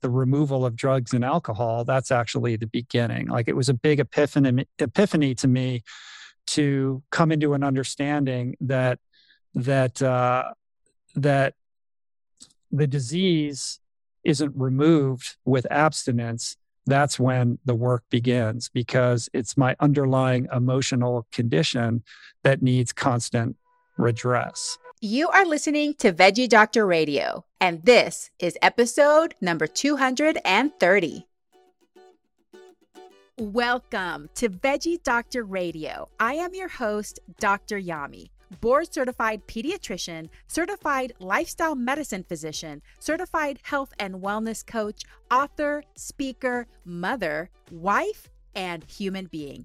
the removal of drugs and alcohol, that's actually the beginning. Like it was a big epiphany, epiphany to me to come into an understanding that that uh, that the disease isn't removed with abstinence that's when the work begins because it's my underlying emotional condition that needs constant redress. You are listening to Veggie Doctor Radio, and this is episode number 230. Welcome to Veggie Doctor Radio. I am your host, Dr. Yami board certified pediatrician, certified lifestyle medicine physician, certified health and wellness coach, author, speaker, mother, wife, and human being.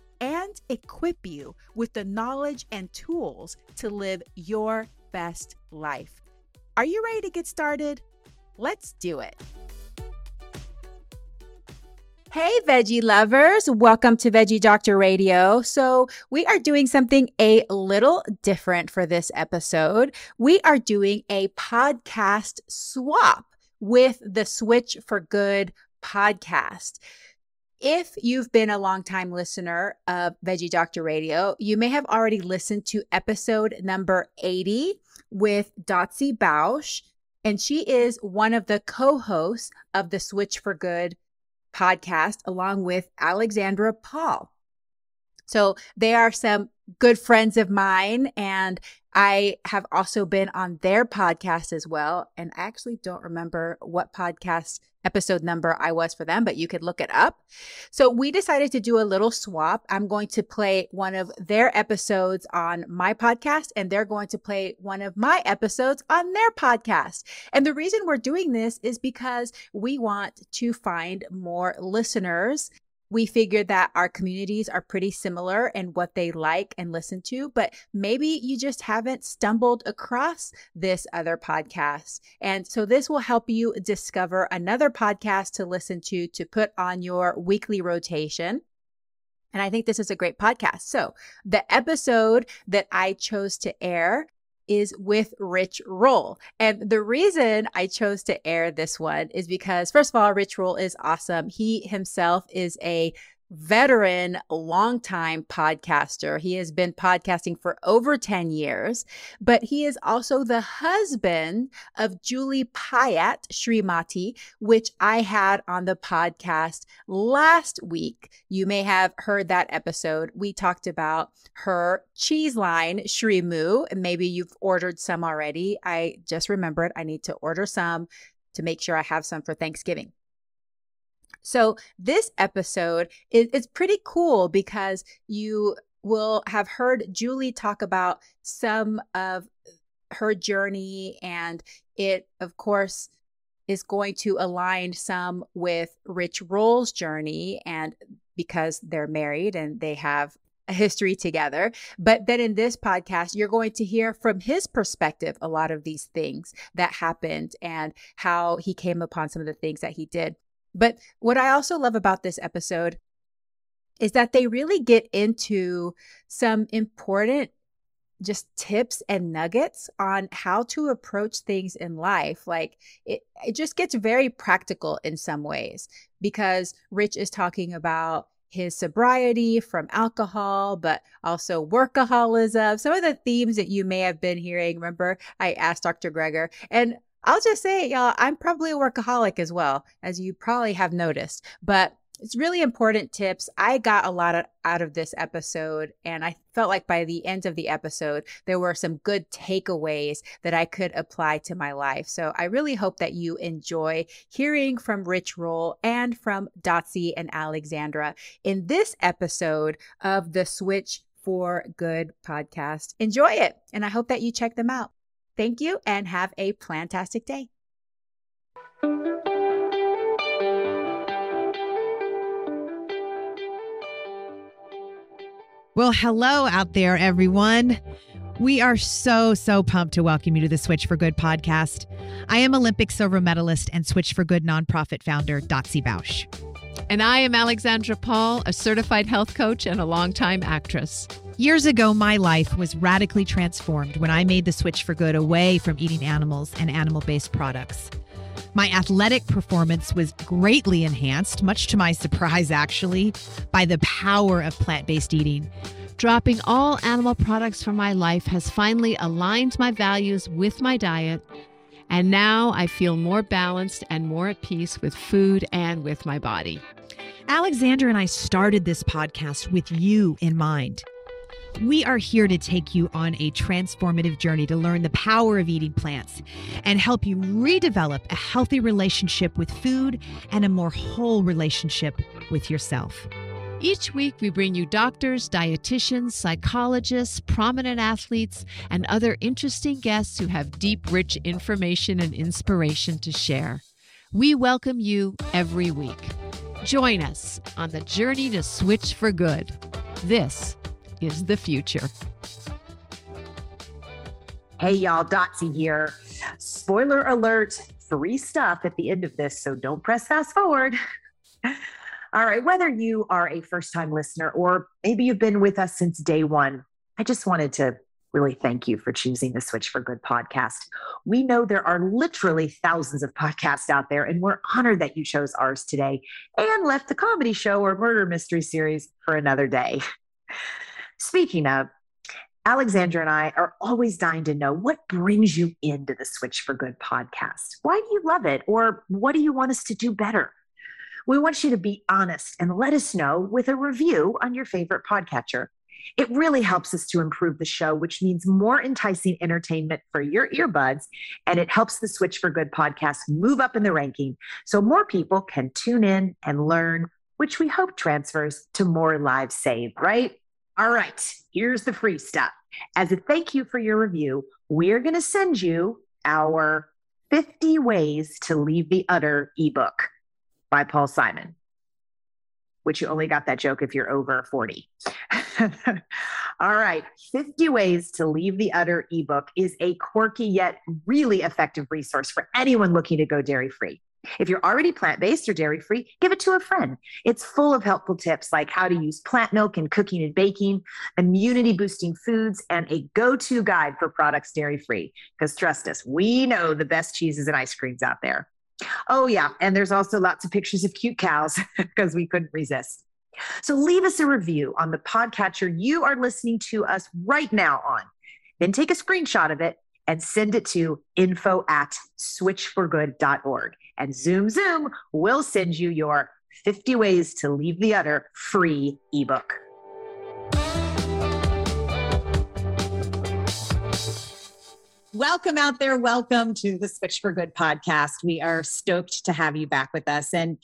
and equip you with the knowledge and tools to live your best life. Are you ready to get started? Let's do it. Hey, veggie lovers. Welcome to Veggie Doctor Radio. So, we are doing something a little different for this episode. We are doing a podcast swap with the Switch for Good podcast. If you've been a long-time listener of Veggie Doctor Radio, you may have already listened to episode number 80 with Dotsie Bausch, and she is one of the co hosts of the Switch for Good podcast along with Alexandra Paul. So they are some good friends of mine and I have also been on their podcast as well. And I actually don't remember what podcast episode number I was for them, but you could look it up. So we decided to do a little swap. I'm going to play one of their episodes on my podcast, and they're going to play one of my episodes on their podcast. And the reason we're doing this is because we want to find more listeners we figured that our communities are pretty similar in what they like and listen to, but maybe you just haven't stumbled across this other podcast. And so this will help you discover another podcast to listen to to put on your weekly rotation. And I think this is a great podcast. So the episode that I chose to air is with Rich Roll. And the reason I chose to air this one is because, first of all, Rich Roll is awesome. He himself is a veteran, longtime podcaster. He has been podcasting for over 10 years, but he is also the husband of Julie Piatt Srimati, which I had on the podcast last week. You may have heard that episode. We talked about her cheese line, SriMu, maybe you've ordered some already. I just remembered I need to order some to make sure I have some for Thanksgiving. So this episode is, is pretty cool because you will have heard Julie talk about some of her journey and it of course is going to align some with Rich Roll's journey and because they're married and they have a history together. But then in this podcast, you're going to hear from his perspective a lot of these things that happened and how he came upon some of the things that he did. But what I also love about this episode is that they really get into some important just tips and nuggets on how to approach things in life. Like it, it just gets very practical in some ways because Rich is talking about his sobriety from alcohol, but also workaholism, some of the themes that you may have been hearing. Remember, I asked Dr. Greger, and I'll just say, it, y'all, I'm probably a workaholic as well, as you probably have noticed, but it's really important tips. I got a lot of, out of this episode, and I felt like by the end of the episode, there were some good takeaways that I could apply to my life. So I really hope that you enjoy hearing from Rich Roll and from Dotsie and Alexandra in this episode of the Switch for Good podcast. Enjoy it, and I hope that you check them out. Thank you and have a plantastic day. Well, hello out there, everyone. We are so, so pumped to welcome you to the Switch for Good podcast. I am Olympic silver medalist and Switch for Good nonprofit founder, Dotsie Bausch. And I am Alexandra Paul, a certified health coach and a longtime actress. Years ago, my life was radically transformed when I made the switch for good away from eating animals and animal based products. My athletic performance was greatly enhanced, much to my surprise, actually, by the power of plant based eating. Dropping all animal products from my life has finally aligned my values with my diet, and now I feel more balanced and more at peace with food and with my body. Alexandra and I started this podcast with you in mind. We are here to take you on a transformative journey to learn the power of eating plants and help you redevelop a healthy relationship with food and a more whole relationship with yourself. Each week, we bring you doctors, dietitians, psychologists, prominent athletes, and other interesting guests who have deep, rich information and inspiration to share. We welcome you every week. Join us on the journey to switch for good. This is the future. Hey, y'all, Dotsie here. Spoiler alert free stuff at the end of this, so don't press fast forward. All right, whether you are a first time listener or maybe you've been with us since day one, I just wanted to really thank you for choosing the Switch for Good podcast. We know there are literally thousands of podcasts out there, and we're honored that you chose ours today and left the comedy show or murder mystery series for another day. Speaking of, Alexandra and I are always dying to know what brings you into the Switch for Good podcast. Why do you love it? Or what do you want us to do better? We want you to be honest and let us know with a review on your favorite podcatcher. It really helps us to improve the show, which means more enticing entertainment for your earbuds. And it helps the Switch for Good podcast move up in the ranking so more people can tune in and learn, which we hope transfers to more lives saved, right? All right, here's the free stuff. As a thank you for your review, we're going to send you our 50 Ways to Leave the Udder ebook by Paul Simon, which you only got that joke if you're over 40. All right, 50 Ways to Leave the Udder ebook is a quirky yet really effective resource for anyone looking to go dairy free. If you're already plant based or dairy free, give it to a friend. It's full of helpful tips like how to use plant milk in cooking and baking, immunity boosting foods, and a go to guide for products dairy free. Because trust us, we know the best cheeses and ice creams out there. Oh, yeah. And there's also lots of pictures of cute cows because we couldn't resist. So leave us a review on the podcatcher you are listening to us right now on. Then take a screenshot of it and send it to info at switchforgood.org. And Zoom Zoom will send you your 50 Ways to Leave the Udder free ebook. Welcome out there. Welcome to the Switch for Good podcast. We are stoked to have you back with us. And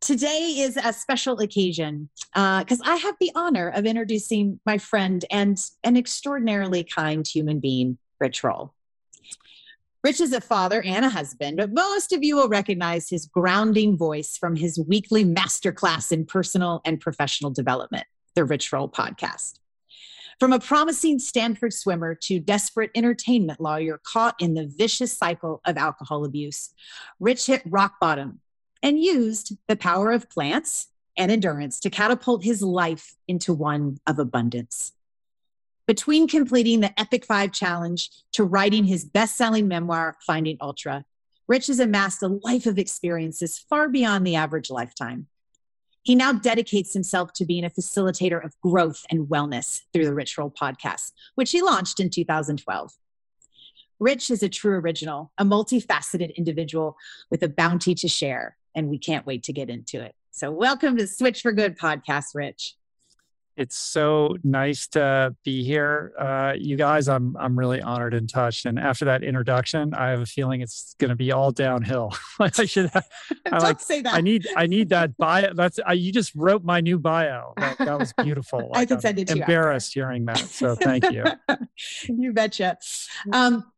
today is a special occasion because uh, I have the honor of introducing my friend and an extraordinarily kind human being, Rich Roll. Rich is a father and a husband, but most of you will recognize his grounding voice from his weekly masterclass in personal and professional development, the Rich Roll podcast. From a promising Stanford swimmer to desperate entertainment lawyer caught in the vicious cycle of alcohol abuse, Rich hit rock bottom and used the power of plants and endurance to catapult his life into one of abundance. Between completing the Epic Five Challenge to writing his best selling memoir, Finding Ultra, Rich has amassed a life of experiences far beyond the average lifetime. He now dedicates himself to being a facilitator of growth and wellness through the Rich Roll podcast, which he launched in 2012. Rich is a true original, a multifaceted individual with a bounty to share, and we can't wait to get into it. So, welcome to Switch for Good podcast, Rich. It's so nice to be here, uh, you guys. I'm I'm really honored and touched. And after that introduction, I have a feeling it's going to be all downhill. I should. Have, I Don't like, say that. I need I need that bio. That's I, you just wrote my new bio. That, that was beautiful. Like, I can send it to you. Embarrassed hearing that. So thank you. you betcha. Um,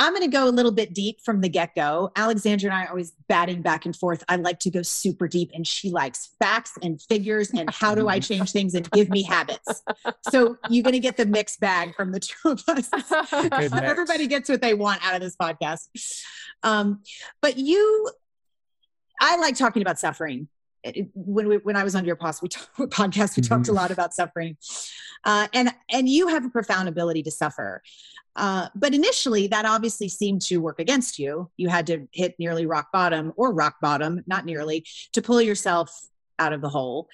I'm going to go a little bit deep from the get go. Alexandra and I are always batting back and forth. I like to go super deep, and she likes facts and figures and how do I change things and give me habits. So you're going to get the mixed bag from the two of us. Everybody gets what they want out of this podcast. Um, but you, I like talking about suffering. when we, when I was on your podcast, we, talk, podcast, we talked mm-hmm. a lot about suffering, uh, and and you have a profound ability to suffer. Uh, but initially, that obviously seemed to work against you. You had to hit nearly rock bottom or rock bottom, not nearly, to pull yourself out of the hole.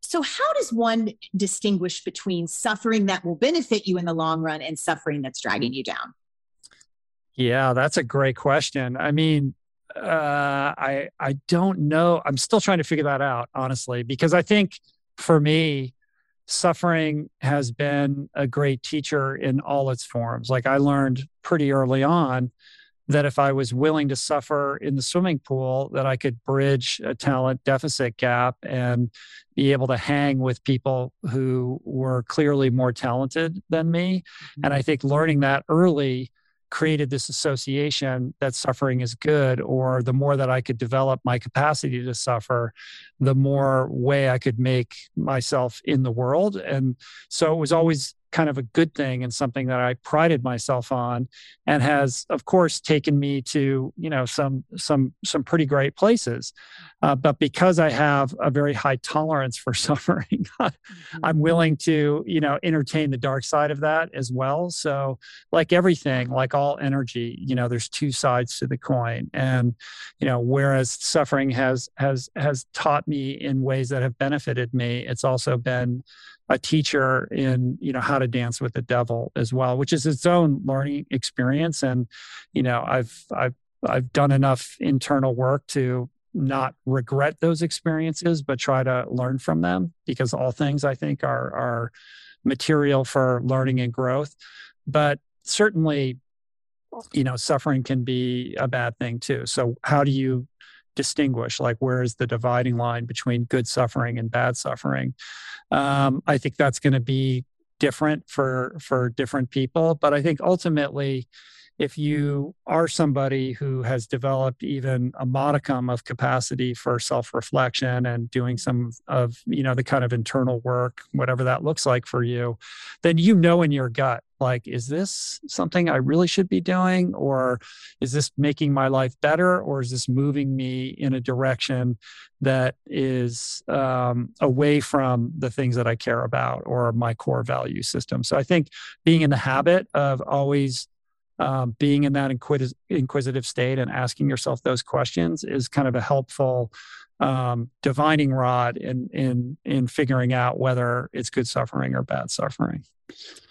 So, how does one distinguish between suffering that will benefit you in the long run and suffering that's dragging you down? Yeah, that's a great question. I mean, uh, I I don't know. I'm still trying to figure that out, honestly, because I think for me, suffering has been a great teacher in all its forms. Like I learned pretty early on that if I was willing to suffer in the swimming pool, that I could bridge a talent deficit gap and be able to hang with people who were clearly more talented than me. Mm-hmm. And I think learning that early created this association that suffering is good, or the more that I could develop my capacity to suffer, the more way I could make myself in the world. And so it was always kind of a good thing and something that I prided myself on and has of course taken me to you know some some some pretty great places. Uh, but because I have a very high tolerance for suffering I'm mm-hmm. willing to you know entertain the dark side of that as well. So like everything like all energy you know there's two sides to the coin. And you know whereas suffering has has has taught me in ways that have benefited me it's also been a teacher in you know how to dance with the devil as well which is its own learning experience. And you know i've i've i've done enough internal work to not regret those experiences but try to learn from them because all things i think are are material for learning and growth. But certainly you know suffering can be a bad thing too. So how do you distinguish like where is the dividing line between good suffering and bad suffering? Um, i think that's going to be different for for different people but i think ultimately if you are somebody who has developed even a modicum of capacity for self-reflection and doing some of you know the kind of internal work whatever that looks like for you then you know in your gut like is this something i really should be doing? Or is this making my life better? Or is this moving me in a direction that is um, away from the things that i care about or my core value system? So i think being in the habit of always um, being in that inquis- inquisitive state and asking yourself those questions is kind of a helpful um, divining rod in in in figuring out whether it's good suffering or bad suffering.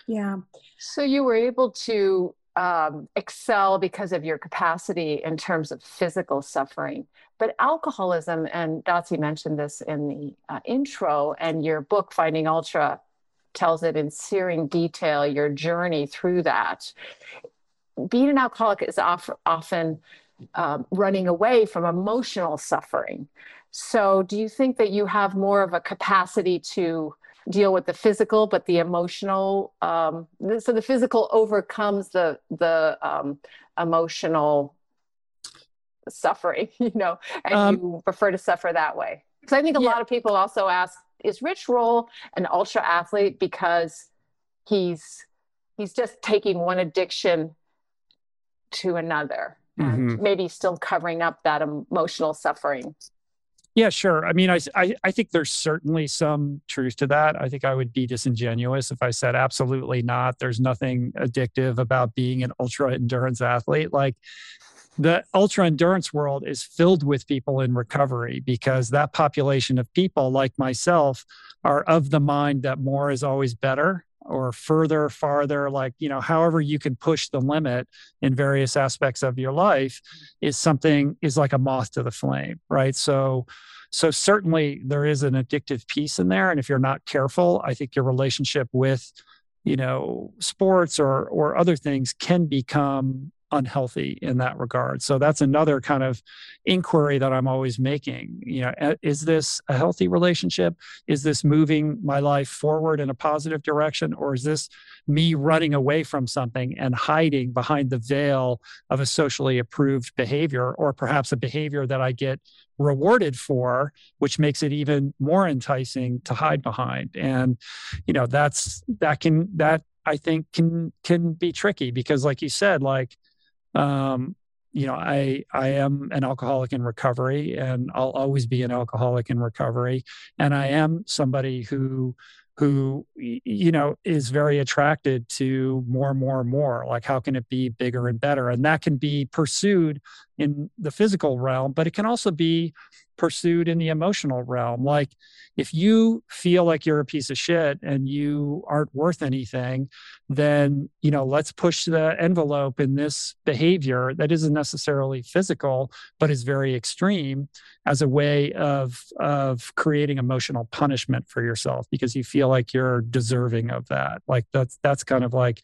Yeah. So you were able to um, excel because of your capacity in terms of physical suffering. But alcoholism, and Dotsie mentioned this in the uh, intro, and your book, Finding Ultra, tells it in searing detail your journey through that being an alcoholic is often um, running away from emotional suffering. So, do you think that you have more of a capacity to deal with the physical, but the emotional? Um, so the physical overcomes the the um, emotional suffering, you know, and um, you prefer to suffer that way. Because I think a yeah. lot of people also ask, is Rich Roll an ultra athlete because he's he's just taking one addiction to another mm-hmm. maybe still covering up that emotional suffering. Yeah sure. I mean I, I, I think there's certainly some truth to that. I think i would be disingenuous if i said absolutely not. There's nothing addictive about being an ultra endurance athlete. Like the ultra endurance world is filled with people in recovery because that population of people like myself are of the mind that more is always better or further, farther, like, you know, however you can push the limit in various aspects of your life is something is like a moth to the flame, right? So, so certainly there is an addictive piece in there. And if you're not careful, I think your relationship with, you know, sports or or other things can become unhealthy in that regard. So that's another kind of inquiry that I'm always making. You know, is this a healthy relationship? Is this moving my life forward in a positive direction? Or is this me running away from something and hiding behind the veil of a socially approved behavior, or perhaps a behavior that I get rewarded for, which makes it even more enticing to hide behind? And, you know, that's that can that I think can can be tricky because like you said, like um, you know, I I am an alcoholic in recovery and I'll always be an alcoholic in recovery. And I am somebody who who you know is very attracted to more and more and more like how can it be bigger and better and that can be pursued in the physical realm but it can also be pursued in the emotional realm. Like if you feel like you're a piece of shit and you aren't worth anything, then, you know, let's push the envelope in this behavior that isn't necessarily physical, but is very extreme as a way of, of creating emotional punishment for yourself because you feel like you're deserving of that. Like that's, that's kind of like,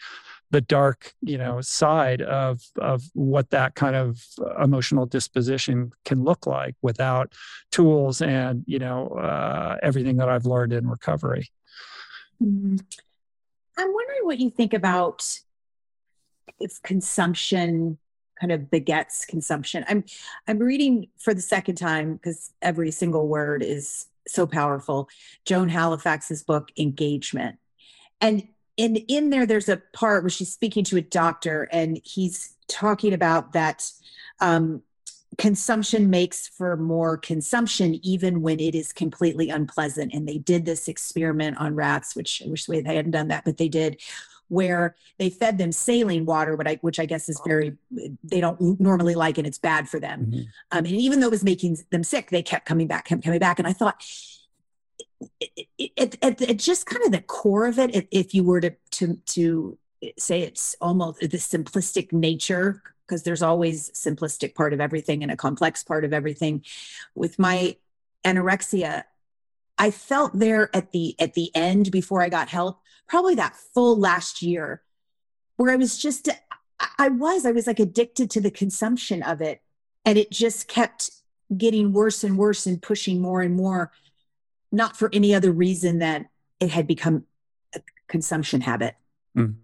the dark you know side of of what that kind of emotional disposition can look like without tools and you know uh, everything that i've learned in recovery. Mm-hmm. i'm wondering what you think about if consumption kind of begets consumption. I'm i'm reading for the second time because every single word is so powerful. Joan halifax's book engagement. And and in there there's a part where she's speaking to a doctor and he's talking about that um, consumption makes for more consumption even when it is completely unpleasant and they did this experiment on rats which i wish they hadn't done that but they did where they fed them saline water, which I guess is very, they don't normally like and it's bad for them. Mm-hmm. Um, and even though it was making them sick, they kept coming back, kept coming back. And I thought, at, just kind of the core of it, if you were to to to say it's almost the simplistic nature, because there's always simplistic part of everything and a complex part of everything. With my anorexia, I felt there at the at the end before I got help, probably that full last year, where I was just I was I was like addicted to the consumption of it, and it just kept getting worse and worse and pushing more and more not for any other reason that it had become a consumption habit. Mm.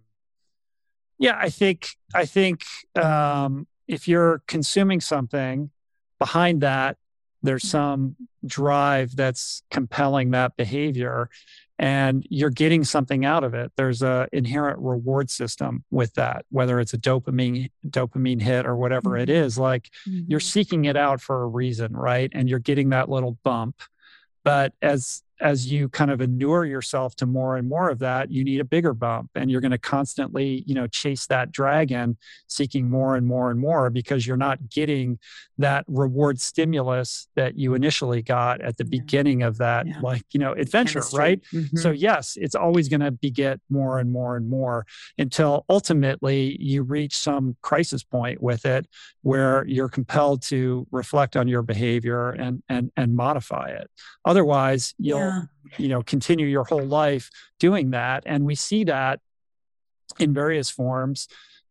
Yeah, I think I think um, if you're consuming something, behind that there's some drive that's compelling that behavior and you're getting something out of it there's a inherent reward system with that whether it's a dopamine dopamine hit or whatever it mm-hmm. like mm-hmm. you're seeking it out for a reason right and you're getting that little bump but as as you kind of inure yourself to more and more of that, you need a bigger bump and you're going to constantly, you know, chase that dragon seeking more and more and more because you're not getting that reward stimulus that you initially got at the yeah. beginning of that yeah. like, you know, adventure, Chemistry. right? Mm-hmm. So yes, it's always going to beget more and more and more until ultimately you reach some crisis point with it where you're compelled to reflect on your behavior and and and modify it. Otherwise, you'll yeah you know continue your whole life doing that. And we see that in various forms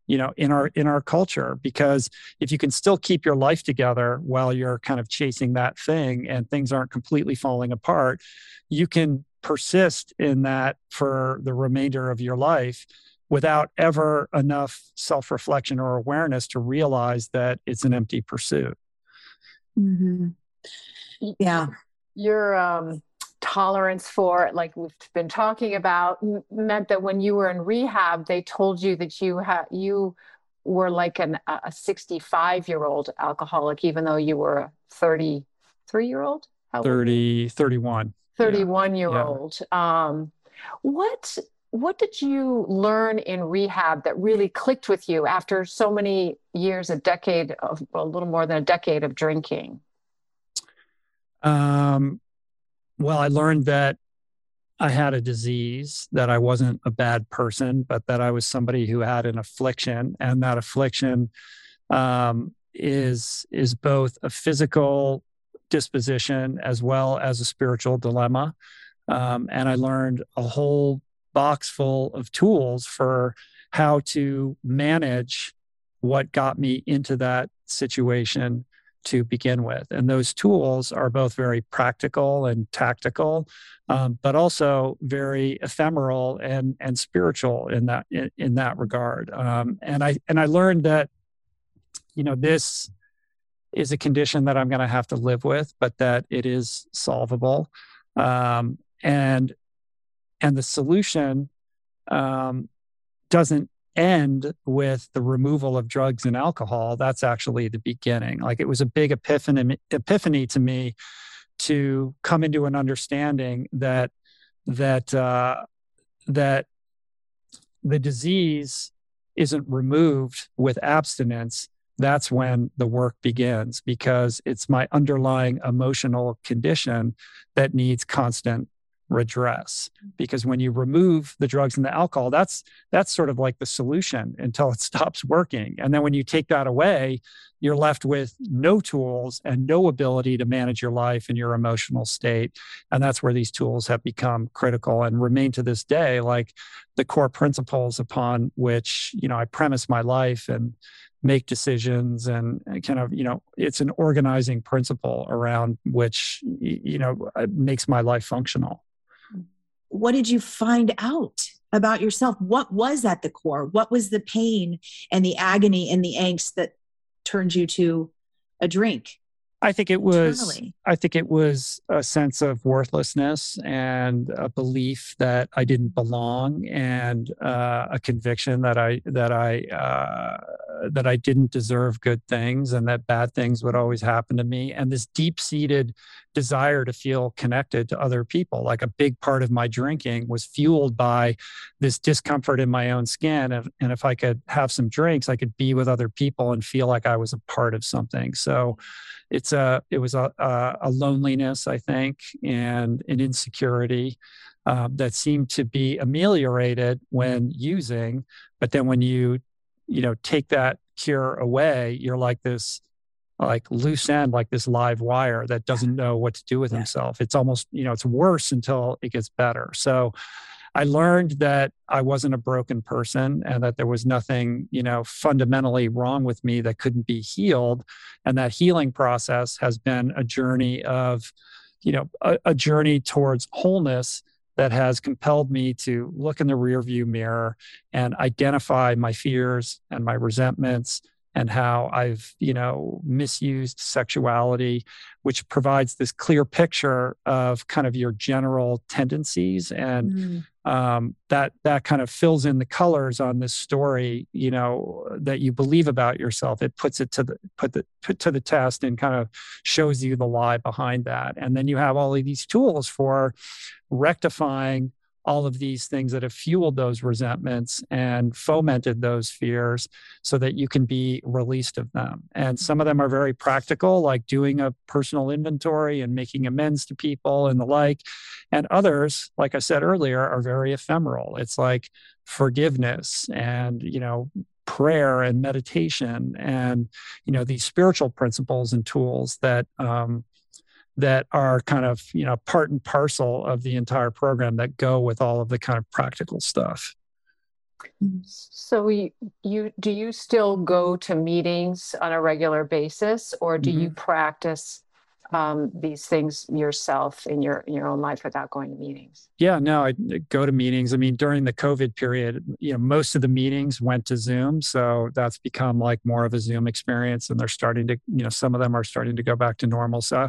you know in our in our culture because if you can still keep your life together while you're kind of chasing that thing and things aren't completely falling apart you can persist in that for the remainder of your life without ever enough self-reflection or awareness to realize that it's an empty pursuit. Mm-hmm. yeah. Your um tolerance for like we've been talking about meant that when you were in rehab they told you that you had you were like an, a 65 year old alcoholic even though you were a 33 year old 30 31 31 yeah. year yeah. old um what what did you learn in rehab that really clicked with you after so many years a decade of a little more than a decade of drinking? Um well, I learned that I had a disease, that I wasn't a bad person, but that I was somebody who had an affliction, and that affliction um, is is both a physical disposition as well as a spiritual dilemma. Um, and I learned a whole box full of tools for how to manage what got me into that situation to begin with. And those tools are both very practical and tactical, um, but also very ephemeral and and spiritual in that in, in that regard. Um, and I and I learned that, you know, this is a condition that I'm going to have to live with, but that it is solvable. Um, and and the solution um, doesn't end with the removal of drugs and alcohol, that's actually the beginning. Like it was a big epiphany, epiphany to me to come into an understanding that that uh, that the disease isn't removed with abstinence that's when the work begins because it's my underlying emotional condition that needs constant redress because when you remove the drugs and the alcohol that's that's sort of like the solution until it stops working. And then when you take that away you're left with no tools and no ability to manage your life and your emotional state. And that's where these tools have become critical and remain to this day like the core principles upon which you know i premise my life and make decisions and kind of you know it's an organizing principle around which you know uh, makes my life functional what did you find out about yourself? What was at the core? What was the pain and the agony and the angst that turned you to a drink? I think it was internally? I think it was a sense of worthlessness and a belief that I didn't belong and uh, a conviction that I that I uh, that I didn't deserve good things and that bad things would always happen to me. And this deep seated desire to feel connected to other people. Like a big part of my drinking was fueled by this discomfort in my own skin. And, and if I could have some drinks, I could be with other people and feel like I was a part of something. So it's a, it was a, a, loneliness, I think, and an insecurity. Uh, that seemed to be ameliorated when using, but then when you you know take that cure away you're like this like loose end like this live wire that doesn't know what to do with yeah. himself. It's almost you know it's worse until it gets better. So i learned that i wasn't a broken person and that there was nothing you know fundamentally wrong with me that couldn't be healed. And that healing process has been a journey of you know a, a journey towards wholeness that has compelled me to look in the rearview mirror and identify my fears and my resentments and how I've, you know, misused sexuality, which provides this clear picture of kind of your general tendencies and mm. um, that that kind of fills in the colors on this story you know that you believe about yourself. It puts it to the put the put to the test and kind of shows you the lie behind that. And then you have all of these tools for rectifying all of these things that have fueled those resentments and fomented those fears so that you can be released of them. And some of them are very practical, like doing a personal inventory and making amends to people and the like. And others, like I said earlier, are very ephemeral. It's like forgiveness and, you know, prayer and meditation and you know these spiritual principles and tools that um, that are kind of you know part and parcel of the entire program that go with all of the kind of practical stuff so you, you do you still go to meetings on a regular basis or do mm-hmm. you practice um, these things yourself in your in your own life without going to meetings? Yeah, no, I go to meetings. I mean, during the COVID period, you know, most of the meetings went to Zoom, so that's become like more of a Zoom experience, and they're starting to, you know, some of them are starting to go back to normal. So,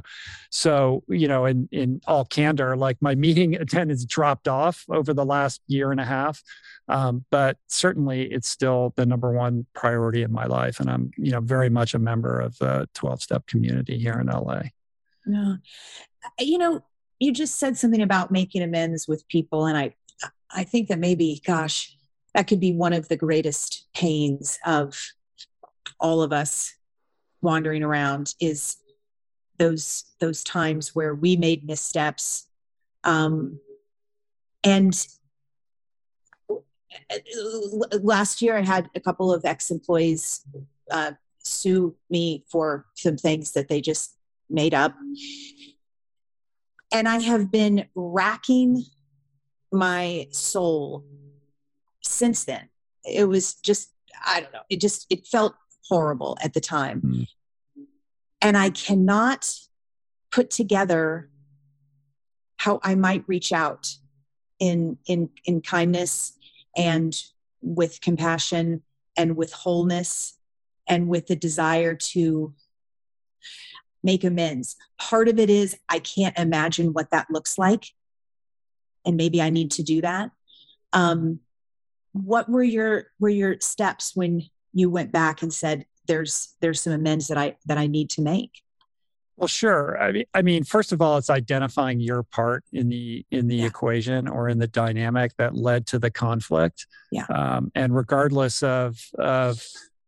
so you know, in in all candor, like my meeting attendance dropped off over the last year and a half. Um, but certainly it's still the number one priority in my life and i'm you know very much a member of the 12 step community here in la yeah. You know, you just said something about making amends with people. And I, I think that maybe, gosh, that could be one of the greatest pains of all of us wandering around is those those times where we made missteps um and last year i had a couple of ex-employees uh, sue me for some things that they just made up. And I have been racking my soul since then. It was just, I don't know, it just, it felt horrible at the time. Mm. And I cannot put together how I might reach out in in in kindness and with compassion and with wholeness and with the desire to make amends. Part of it is I can't imagine what that looks like. And maybe I need to do that. Um, what were your were your steps when you went back and said there's there's some amends that I that I need to make? Well, sure. I mean, I mean, first of all, it's identifying your part in the in the Yeah. equation or in the dynamic that led to the conflict. Yeah. Um, and regardless of of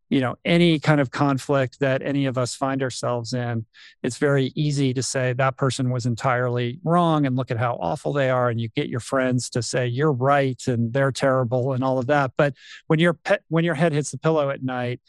you know any kind of conflict that any of us find ourselves in, it's very easy to say that person was entirely wrong and look at how awful they are, and you get your friends to say you're right and they're terrible and all of that. But when your pet when your head hits the pillow at night,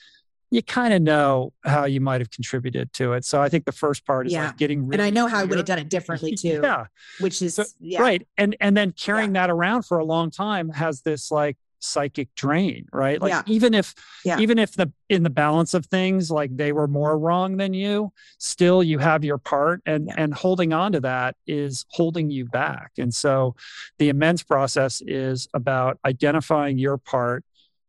you kind of know how you might have contributed to it. So I think the first part is Yeah. like getting and I know how I would have done it differently too. Yeah, Which is So- yeah. right. And and then carrying that around for a long time has this like psychic drain, right? Like Yeah. even if Yeah. even if the in the balance of things like they were more wrong than you, still you have your part and Yeah. and holding on to that is holding you back. And so the amends process is about identifying your part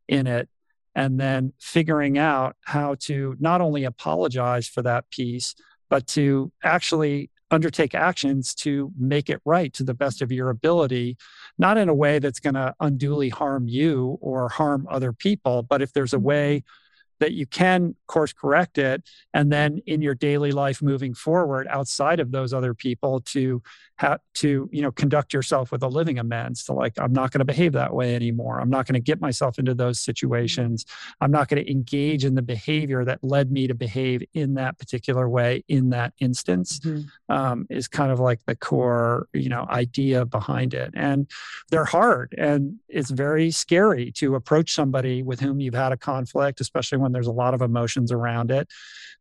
in it and then figuring out how to not only apologize for that piece but to actually undertake actions to make it right to the best of your ability not in a way that's going to unduly harm you or harm other people but if there's a mm-hmm. way that you can course correct it and then in your daily life moving forward outside of those other people to have to you know conduct yourself with a living amends to like i'm not going to behave that way anymore. I'm not going to get myself into those situations. I'm not going to engage in the behavior that led me to behave in that particular way in that instance Mhm. um, is kind of like the core you know idea behind it. And they're hard and it's very scary to approach somebody with whom you've had a conflict especially when there's a lot of emotions around it.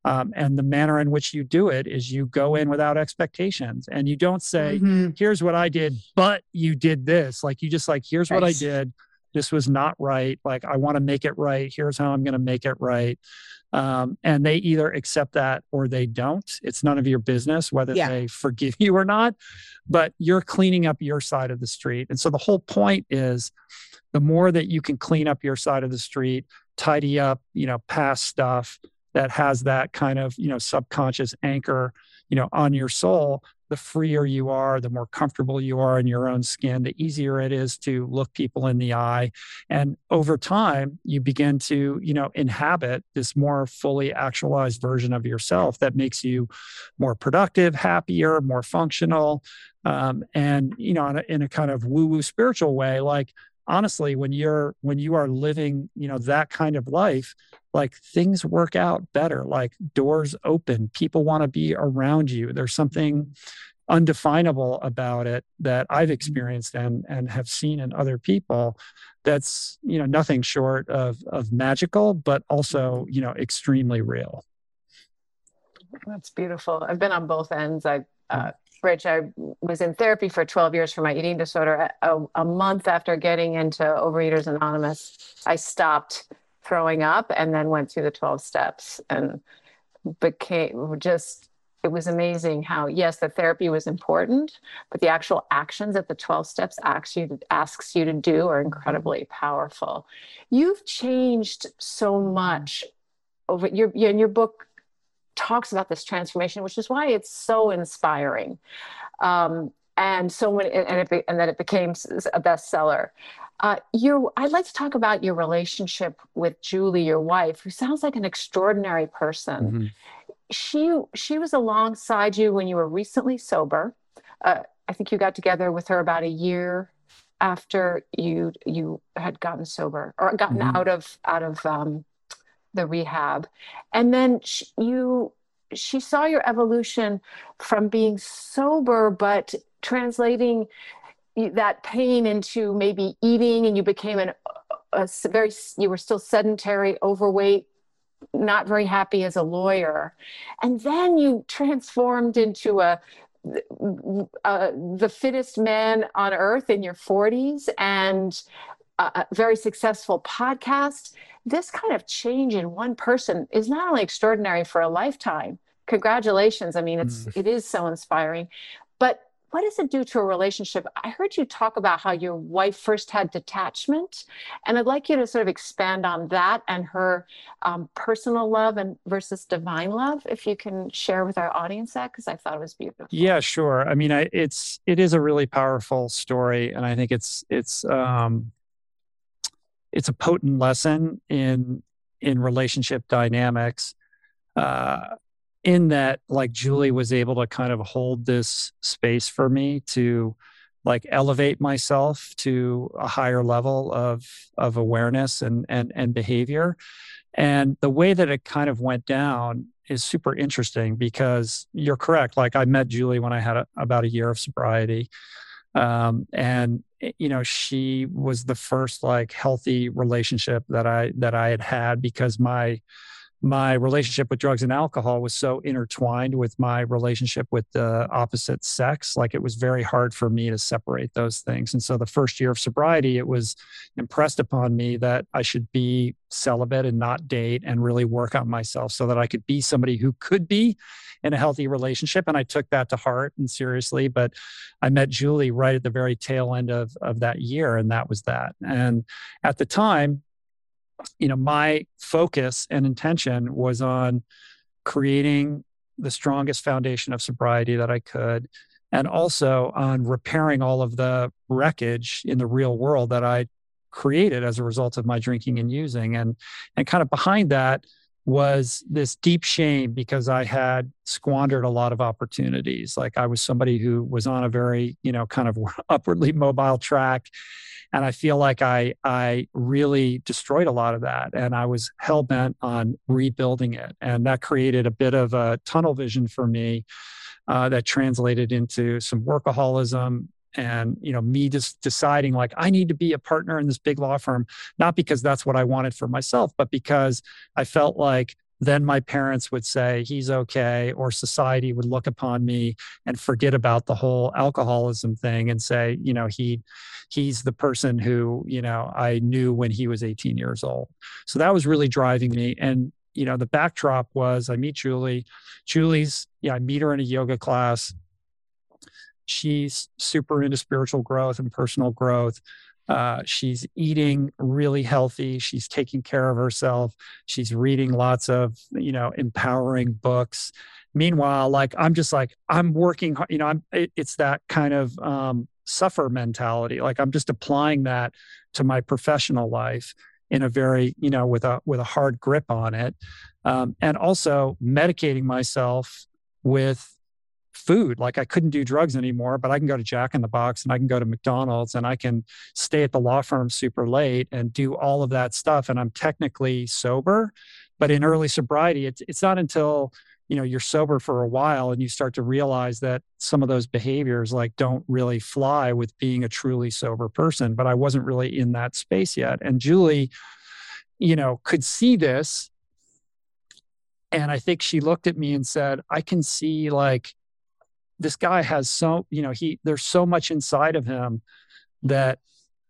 Um, and the manner in which you do it is you go in without expectations and you don't say Mhm. here's what i did but you did this. Like you just like here's what i did. This was not right. Like i want to make it right. Here's how i'm going to make it right. Um, and they either accept that or they don't. It's none of your business whether Yeah. they forgive you or not but you're cleaning up your side of the street. And so the whole point is the more that you can clean up your side of the street tidy up you know past stuff that has that kind of you know subconscious anchor you know on your soul the freer you are the more comfortable you are in your own skin the easier it is to look people in the eye. And over time you begin to you know inhabit this more fully actualized version of yourself that makes you more productive happier more functional um, and you know in a, in a kind of woo woo spiritual way like honestly when you're when you are living you know that kind of life like things work out better. Like doors open people want to be around you. There's something undefinable about it that i've mm-hmm. experienced and and have seen in other people that's you know nothing short of of magical but also mm-hmm. you know extremely real. That's beautiful. I've been on both ends. I, uh, mm-hmm. Rich, I was in therapy for 12 years for my eating disorder. A, a month after getting into Overeaters Anonymous, I stopped throwing up and then went through the 12 steps and became just, it was amazing how, yes, the therapy was important, but the actual actions that the 12 steps asks you to, asks you to do are incredibly powerful. You've changed so much over your, in your book talks about this transformation, which is why it's so inspiring. Um, and so when and it be, and then it became a bestseller. Uh, you, I'd like to talk about your relationship with Julie, your wife, who sounds like an extraordinary person. She she was alongside you when you were recently sober. Uh, I think you got together with her about a year after you you had gotten sober or gotten Mhm. out of out of um, the rehab, and then sh you she saw your evolution from being sober, but translating that pain into maybe eating, and you became an a very you were still sedentary, overweight, not very happy as a lawyer, and then you transformed into a uh, the fittest man on earth in your 40s and a very successful podcast this kind of change in one person is not only extraordinary for a lifetime. Congratulations. I mean, it's mm. it is so inspiring. But what does it do to a relationship? I heard you talk about how your wife first had detachment, and I'd like you to sort of expand on that and her um, personal love and versus divine love. If you can share with our audience that, because I thought it was beautiful. Yeah, sure. I mean, I, it's it is a really powerful story, and I think it's it's um, it's a potent lesson in in relationship dynamics. Uh, in that like Julie was able to kind of hold this space for me to like elevate myself to a higher level of of awareness and and and behavior and the way that it kind of went down is super interesting because you're correct like i met julie when i had a, about a year of sobriety um, and eh, you know she was the first like healthy relationship that i that i had had because my my relationship with drugs and alcohol was so intertwined with my relationship with the opposite sex like it was very hard for me to separate those things. And so the first year of sobriety it was impressed upon me that i should be celibate and not date and really work on myself so that i could be somebody who could be in a healthy relationship. And i took that to heart and seriously but i met julie right at the very tail end of, of that year and that was that. And at the time you know, my focus and intention was on creating the strongest foundation of sobriety that I could, and also on repairing all of the wreckage in the real world that I created as a result of my drinking and using. And and kind of behind that was this deep shame because I had squandered a lot of opportunities. Like I was somebody who was on a very, you know, kind of upwardly mobile track and i feel like i i really destroyed a lot of that and i was hell bent on rebuilding it. And that created a bit of a tunnel vision for me uh, that translated into some workaholism and you know me just deciding like i need to be a partner in this big law firm not because that's what i wanted for myself but because i felt like then my parents would say he's okay or society would look upon me and forget about the whole alcoholism thing and say you know he he's the person who you know i knew when he was 18 years old. So that was really driving me. And you know the backdrop was i meet julie. Julie's yeah i meet her in a yoga class. She's super into spiritual growth and personal growth uh, she's eating really healthy. She's taking care of herself. She's reading lots of, you know, empowering books. Meanwhile, like I'm just like I'm working. You know, I'm. It, it's that kind of um, suffer mentality. Like I'm just applying that to my professional life in a very, you know, with a with a hard grip on it, um, and also medicating myself with food. Like I couldn't do drugs anymore, but I can go to Jack in the Box and I can go to McDonald's and I can stay at the law firm super late and do all of that stuff. And I'm technically sober. But in early sobriety, it's it's not until you know you're sober for a while and you start to realize that some of those behaviors like don't really fly with being a truly sober person but i wasn't really in that space yet and julie you know could see this and i think she looked at me and said i can see like this guy has so you know he there's so much inside of him that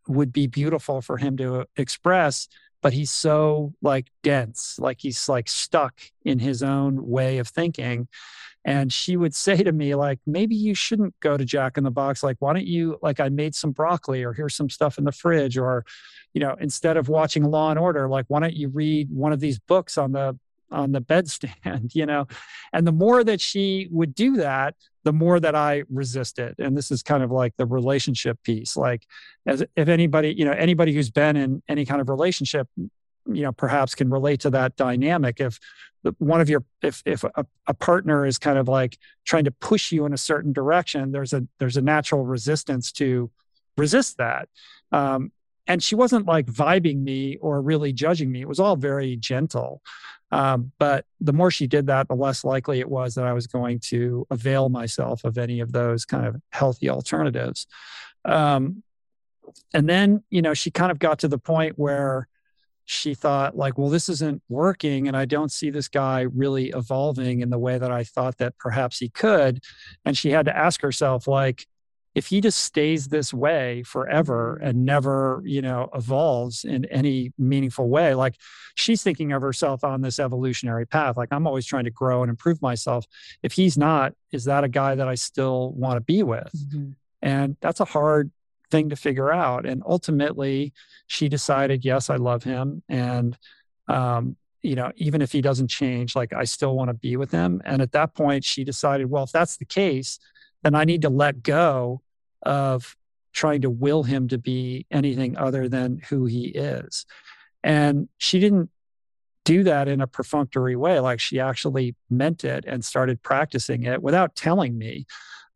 would be beautiful for him to express but he's so like dense like he's like stuck in his own way of thinking. And she would say to me like maybe you shouldn't go to jack in the box. Like why don't you like i made some broccoli or here's some stuff in the fridge or you know instead of watching law and order like why don't you read one of these books on the on the bedstand? You know? And the more that she would do that the more that i resist it. and this is kind of like the relationship piece like as if anybody you know anybody who's been in any kind of relationship you know perhaps can relate to that dynamic if one of your if if a, a partner is kind of like trying to push you in a certain direction there's a there's a natural resistance to resist that um, and she wasn't like vibing me or really judging me. It was all very gentle. Um, but the more she did that, the less likely it was that I was going to avail myself of any of those kind of healthy alternatives. Um, and then, you know, she kind of got to the point where she thought, like, well, this isn't working, and I don't see this guy really evolving in the way that I thought that perhaps he could. And she had to ask herself, like, if he just stays this way forever and never you know evolves in any meaningful way like she's thinking of herself on this evolutionary path. Like i'm always trying to grow and improve myself. If he's not is that a guy that i still want to be with? Mm-hmm. and that's a hard thing to figure out. And ultimately she decided yes i love him. And um you know even if he doesn't change like i still want to be with him. And at that point she decided well if that's the case then i need to let go of trying to will him to be anything other than who he is. And she didn't do that in a perfunctory way like she actually meant it and started practicing it without telling me.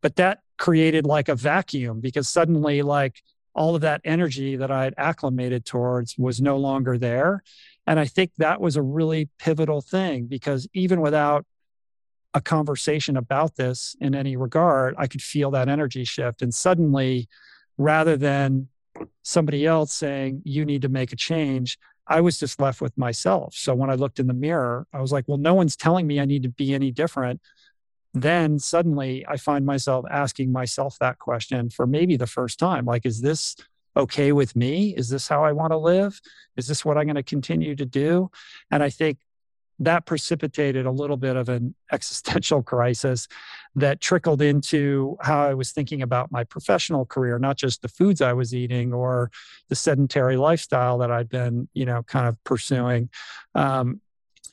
But that created like a vacuum because suddenly like all of that energy that i had acclimated towards was no longer there. And i think that was a really pivotal thing because even without a conversation about this in any regard i could feel that energy shift and suddenly rather than somebody else saying you need to make a change I was just left with myself. So when I looked in the mirror, I was like, well, no one's telling me I need to be any different. Then suddenly I find myself asking myself that question for maybe the first time like, is this okay with me? Is this how I want to live? Is this what I'm going to continue to do? And I think that precipitated a little bit of an existential crisis that trickled into how I was thinking about my professional career, not just the foods I was eating or the sedentary lifestyle that I'd been, you know, kind of pursuing. Um,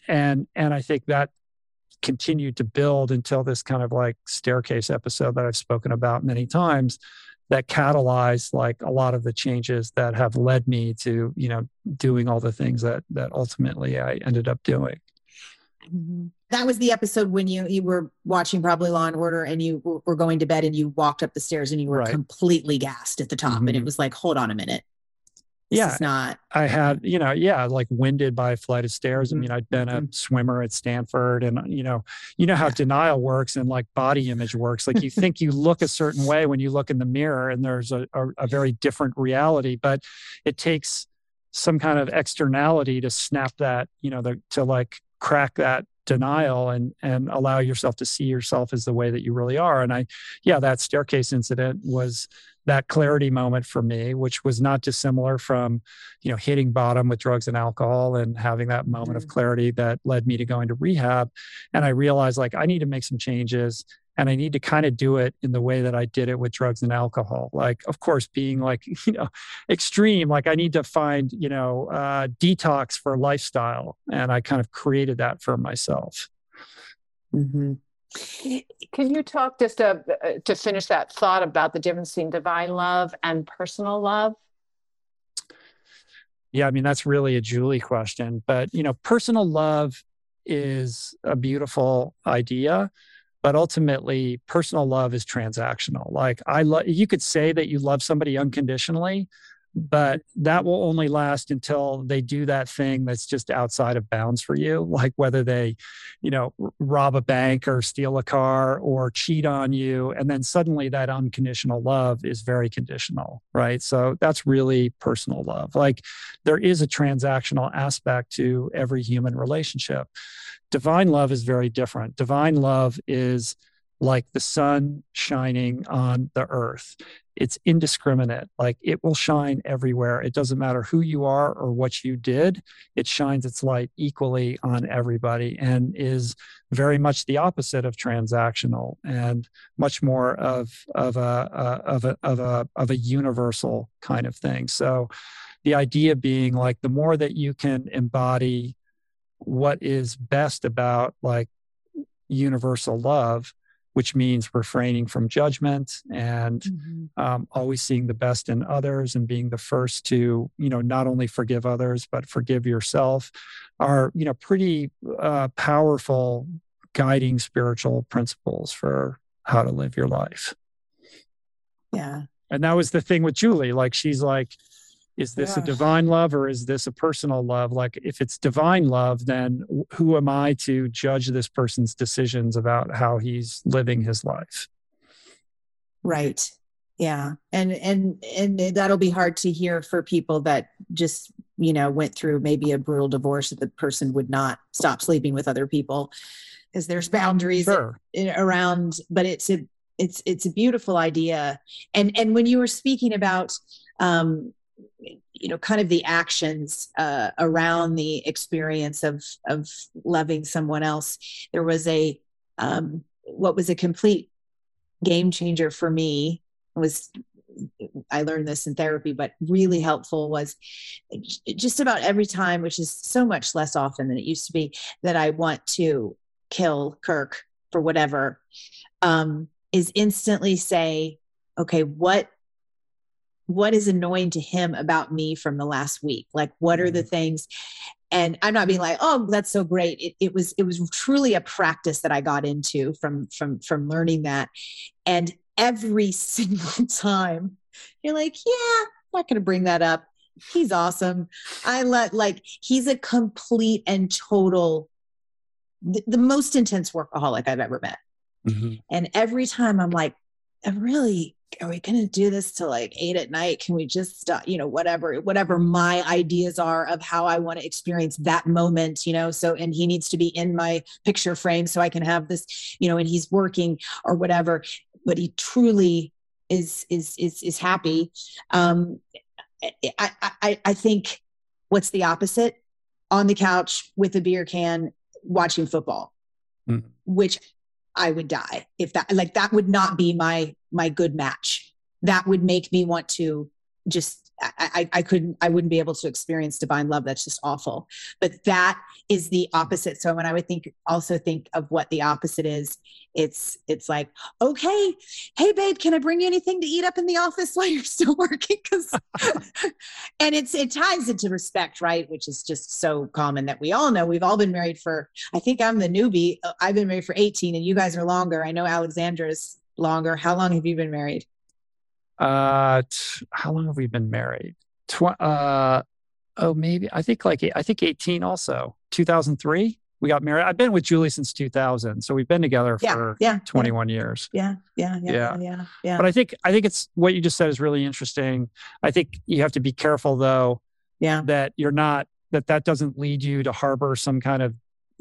and and I think that continued to build until this kind of like staircase episode that I've spoken about many times that catalyzed like a lot of the changes that have led me to you know doing all the things that that ultimately I ended up doing. Mm-hmm. That was the episode when you you were watching probably Law and Order and you were- going to bed and you walked up the stairs and you were Right. completely gassed at the top and it Mhm. was like, hold on a minute. This Yeah. not. I had, you know, yeah, like winded by a flight of stairs. I Mhm. mean, I'd been a swimmer at Stanford and, you know, you know how Yeah. denial works and like body image works. Like you think you look a certain way when you look in the mirror and there's a, a, a very different reality, but it takes some kind of externality to snap that, you know, the, to like crack that denial and and allow yourself to see yourself as the way that you really are. And i yeah that staircase incident was that clarity moment for me which was not dissimilar from you know hitting bottom with drugs and alcohol and having that moment of mm-hmm. clarity that led me to going to rehab. And i realized like i need to make some changes and i need to kind of do it in the way that i did it with drugs and alcohol like of course being like you know extreme like i need to find you know uh, detox for lifestyle and i kind of created that for myself Mm-hmm. Can you talk just to, uh, to finish that thought about the difference between divine love and personal love? Yeah, I mean that's really a Julie question, but you know, personal love is a beautiful idea, but ultimately personal love is transactional. Like I love you could say that you love somebody unconditionally, but that will only last until they do that thing that's just outside of bounds for you, like whether they, you know, rob a bank or steal a car or cheat on you and then suddenly that unconditional love is very conditional, right? So that's really personal love. Like there is a transactional aspect to every human relationship. Divine love is very different. Divine love is like the sun shining on the earth. It's indiscriminate. Like it will shine everywhere. It doesn't matter who you are or what you did. It shines its light equally on everybody and is very much the opposite of transactional and much more of of a, uh, of a of a of a universal kind of thing. So the idea being like the more that you can embody what is best about like universal love which means refraining from judgment and um, always seeing the best in others and being the first to you know not only forgive others but forgive yourself are you know pretty uh, powerful guiding spiritual principles for how to live your life. Yeah. and that was the thing with julie. Like she's like is this a divine love or is this a personal love? Like if it's divine love then who am i to judge this person's decisions about how he's living his life? Right. Yeah. And and and that'll be hard to hear for people that just, you know, went through maybe a brutal divorce that the person would not stop sleeping with other people because there's boundaries sure. in- around but it's a it's it's a beautiful idea. And and when you were speaking about um you know kind of the actions uh around the experience of of loving someone else there was a um what was a complete game changer for me was I learned this in therapy, but really helpful was just about every time, which is so much less often than it used to be, that I want to kill Kirk for whatever. Um, is instantly say, okay, what what is annoying to him about me from the last week? Like what are the mm-hmm. things? And I'm not being like, oh, that's so great. It, it was it was truly a practice that I got into from from from learning that. And every single time you're like, yeah, I'm not gonna bring that up. He's awesome. I let like he's a complete and total the, the most intense workaholic I've ever met. Mm-hmm. And every time I'm like, I really, are we going to do this till like eight at night? Can we just stop, you know, whatever, whatever my ideas are of how I want to experience that moment, you know? So, and he needs to be in my picture frame so I can have this, you know, and he's working or whatever, but he truly is, is, is, is happy. Um, I, I, I think what's the opposite on the couch with a beer can watching football, mm. which I would die if that like that would not be my my good match. That would make me want to just I, I, couldn't I wouldn't be able to experience divine love. That's just awful. But that is the opposite. So when I would think also think of what the opposite is, it's it's like, okay, hey babe, can I bring you anything to eat up in the office while you're still working? Because and it's it ties into respect, right? Which is just so common that we all know. We've all been married for, I think I'm the newbie. Uh, I've been married for 18 and you guys are longer. I know Alexandra's longer. How long have you been married? Uh, t- how long have we been married? Tw- uh, oh, maybe I think like I think 18 also. 2003 we got married. I've been with Julie since 2000, so we've been together yeah, for yeah, 21 yeah. years. Yeah, yeah, yeah, yeah, yeah, yeah. But I think I think it's what you just said is really interesting. I think you have to be careful though. Yeah. That you're not that that doesn't lead you to harbor some kind of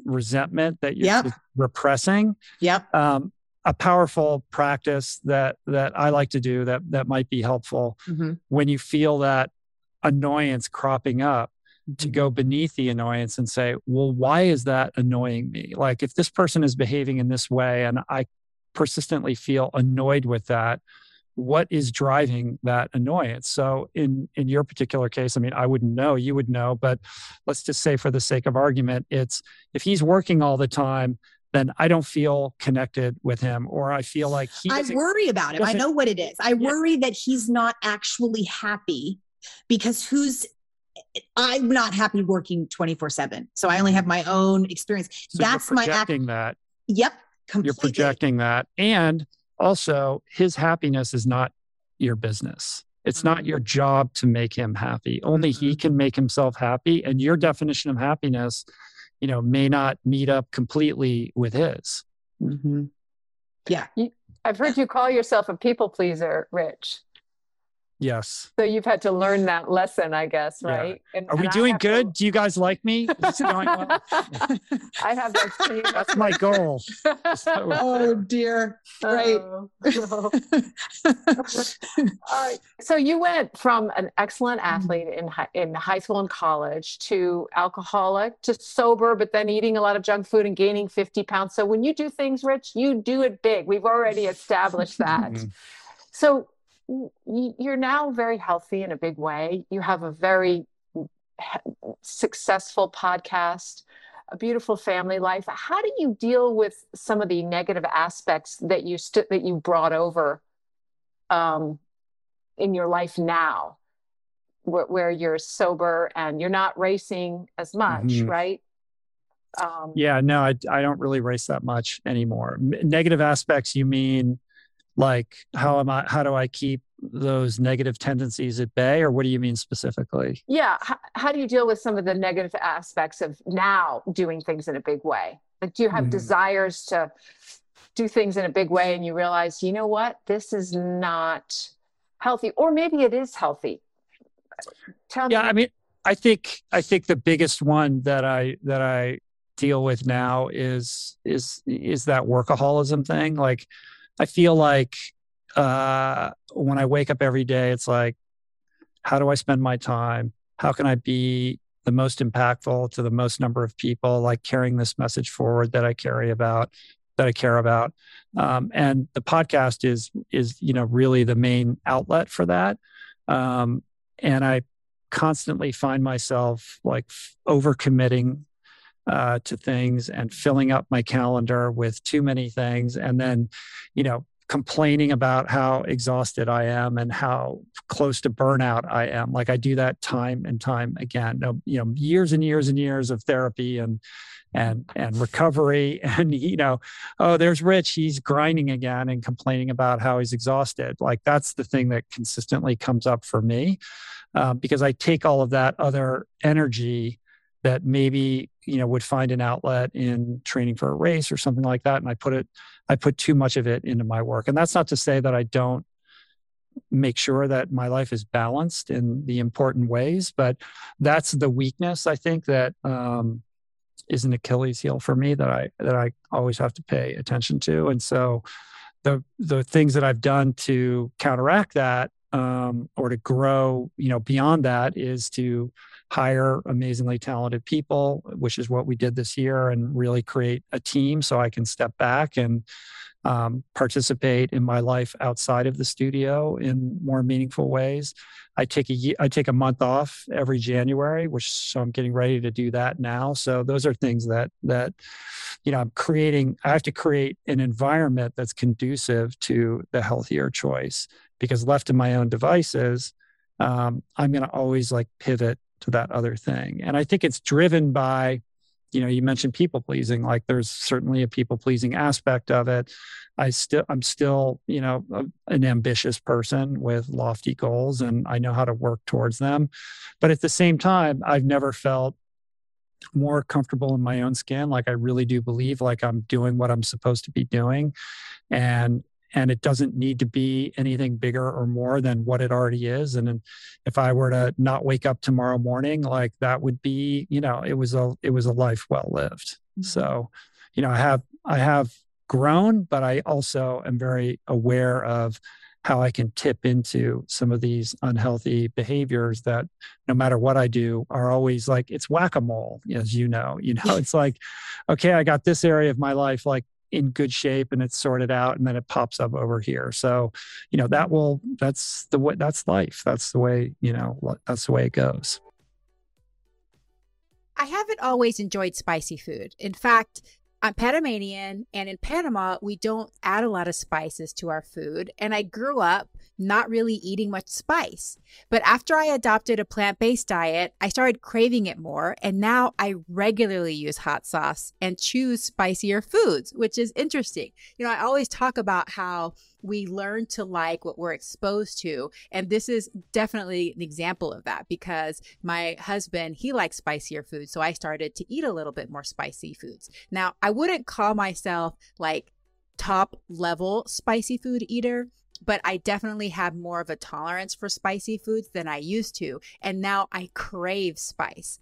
resentment that you're yep. repressing. Yep. Um, a powerful practice that that I like to do that that might be helpful mm-hmm. when you feel that annoyance cropping up to mm-hmm. go beneath the annoyance and say, well, why is that annoying me? Like, if this person is behaving in this way and I persistently feel annoyed with that, what is driving that annoyance? So, in in your particular case, I mean, I wouldn't know, you would know, but let's just say, for the sake of argument, it's if he's working all the time. Then I don't feel connected with him, or I feel like he. I worry about him. I know what it is. I yeah. worry that he's not actually happy because who's I'm not happy working 24 seven. So I only have my own experience. So That's my projecting act- that. Yep. Completely. You're projecting that. And also his happiness is not your business. It's not your mm-hmm. job to make him happy. Only he mm-hmm. can make himself happy. And your definition of happiness, you know, may not meet up completely with his. Mm-hmm. Yeah. I've heard you call yourself a people pleaser, Rich. Yes. So you've had to learn that lesson, I guess, right? Yeah. And, Are we doing good? To... Do you guys like me? well? I have that same. That's my goal. oh dear. Right. Oh, no. All right. So you went from an excellent mm-hmm. athlete in high, in high school and college to alcoholic to sober, but then eating a lot of junk food and gaining 50 pounds. So when you do things, Rich, you do it big. We've already established that. Mm-hmm. So you're now very healthy in a big way. You have a very successful podcast, a beautiful family life. How do you deal with some of the negative aspects that you st- that you brought over um, in your life now, where, where, you're sober and you're not racing as much, mm-hmm. right? Um, yeah, no, I, I don't really race that much anymore. Negative aspects, you mean like how am i how do i keep those negative tendencies at bay or what do you mean specifically? Yeah how, how do you deal with some of the negative aspects of now doing things in a big way? Like do you have mm. desires to do things in a big way and you realize you know what? This is not healthy or maybe it is healthy. Tell yeah me. i mean i think i think the biggest one that i that i deal with now is is is that workaholism thing. Like I feel like uh, when I wake up every day, it's like, how do I spend my time? How can I be the most impactful to the most number of people, like carrying this message forward that I carry about, that I care about. Um, and the podcast is is you know really the main outlet for that. Um, and I constantly find myself like overcommitting uh, to things and filling up my calendar with too many things, and then you know complaining about how exhausted I am and how close to burnout I am. Like I do that time and time again. You know, years and years and years of therapy and and and recovery. And you know, oh, there's Rich. He's grinding again and complaining about how he's exhausted. Like that's the thing that consistently comes up for me uh, because I take all of that other energy that maybe you know would find an outlet in training for a race or something like that and i put it i put too much of it into my work. And that's not to say that i don't make sure that my life is balanced in the important ways but that's the weakness i think that um, is an achilles heel for me that i that i always have to pay attention to. And so the the things that i've done to counteract that um, or to grow you know beyond that is to hire amazingly talented people, which is what we did this year, and really create a team so I can step back and um, participate in my life outside of the studio in more meaningful ways. I take a I take a month off every January, which so I'm getting ready to do that now. So those are things that that you know I'm creating. I have to create an environment that's conducive to the healthier choice because left to my own devices, um, I'm going to always like pivot to that other thing. And I think it's driven by, you know, you mentioned people pleasing. Like there's certainly a people pleasing aspect of it. I still, I'm still, you know, an ambitious person with lofty goals, and I know how to work towards them. But at the same time, I've never felt more comfortable in my own skin like i really do believe like i'm doing what i'm supposed to be doing and and it doesn't need to be anything bigger or more than what it already is. And if i were to not wake up tomorrow morning like that would be you know it was a it was a life well lived. Mm-hmm. so you know i have i have grown but i also am very aware of how i can tip into some of these unhealthy behaviors that no matter what i do are always like it's whack-a-mole as you know you know? It's like okay i got this area of my life like in good shape and it's sorted out and then it pops up over here. So you know that will that's the way that's life. That's the way you know that's the way it goes. I haven't always enjoyed spicy food. In fact I'm Panamanian, and in Panama, we don't add a lot of spices to our food. And I grew up not really eating much spice. But after I adopted a plant based diet, I started craving it more. And now I regularly use hot sauce and choose spicier foods, which is interesting. You know, I always talk about how we learn to like what we're exposed to. And this is definitely an example of that because my husband, he likes spicier foods. So I started to eat a little bit more spicy foods. Now, I wouldn't call myself like top level spicy food eater but I definitely have more of a tolerance for spicy foods than I used to. And now I crave spice.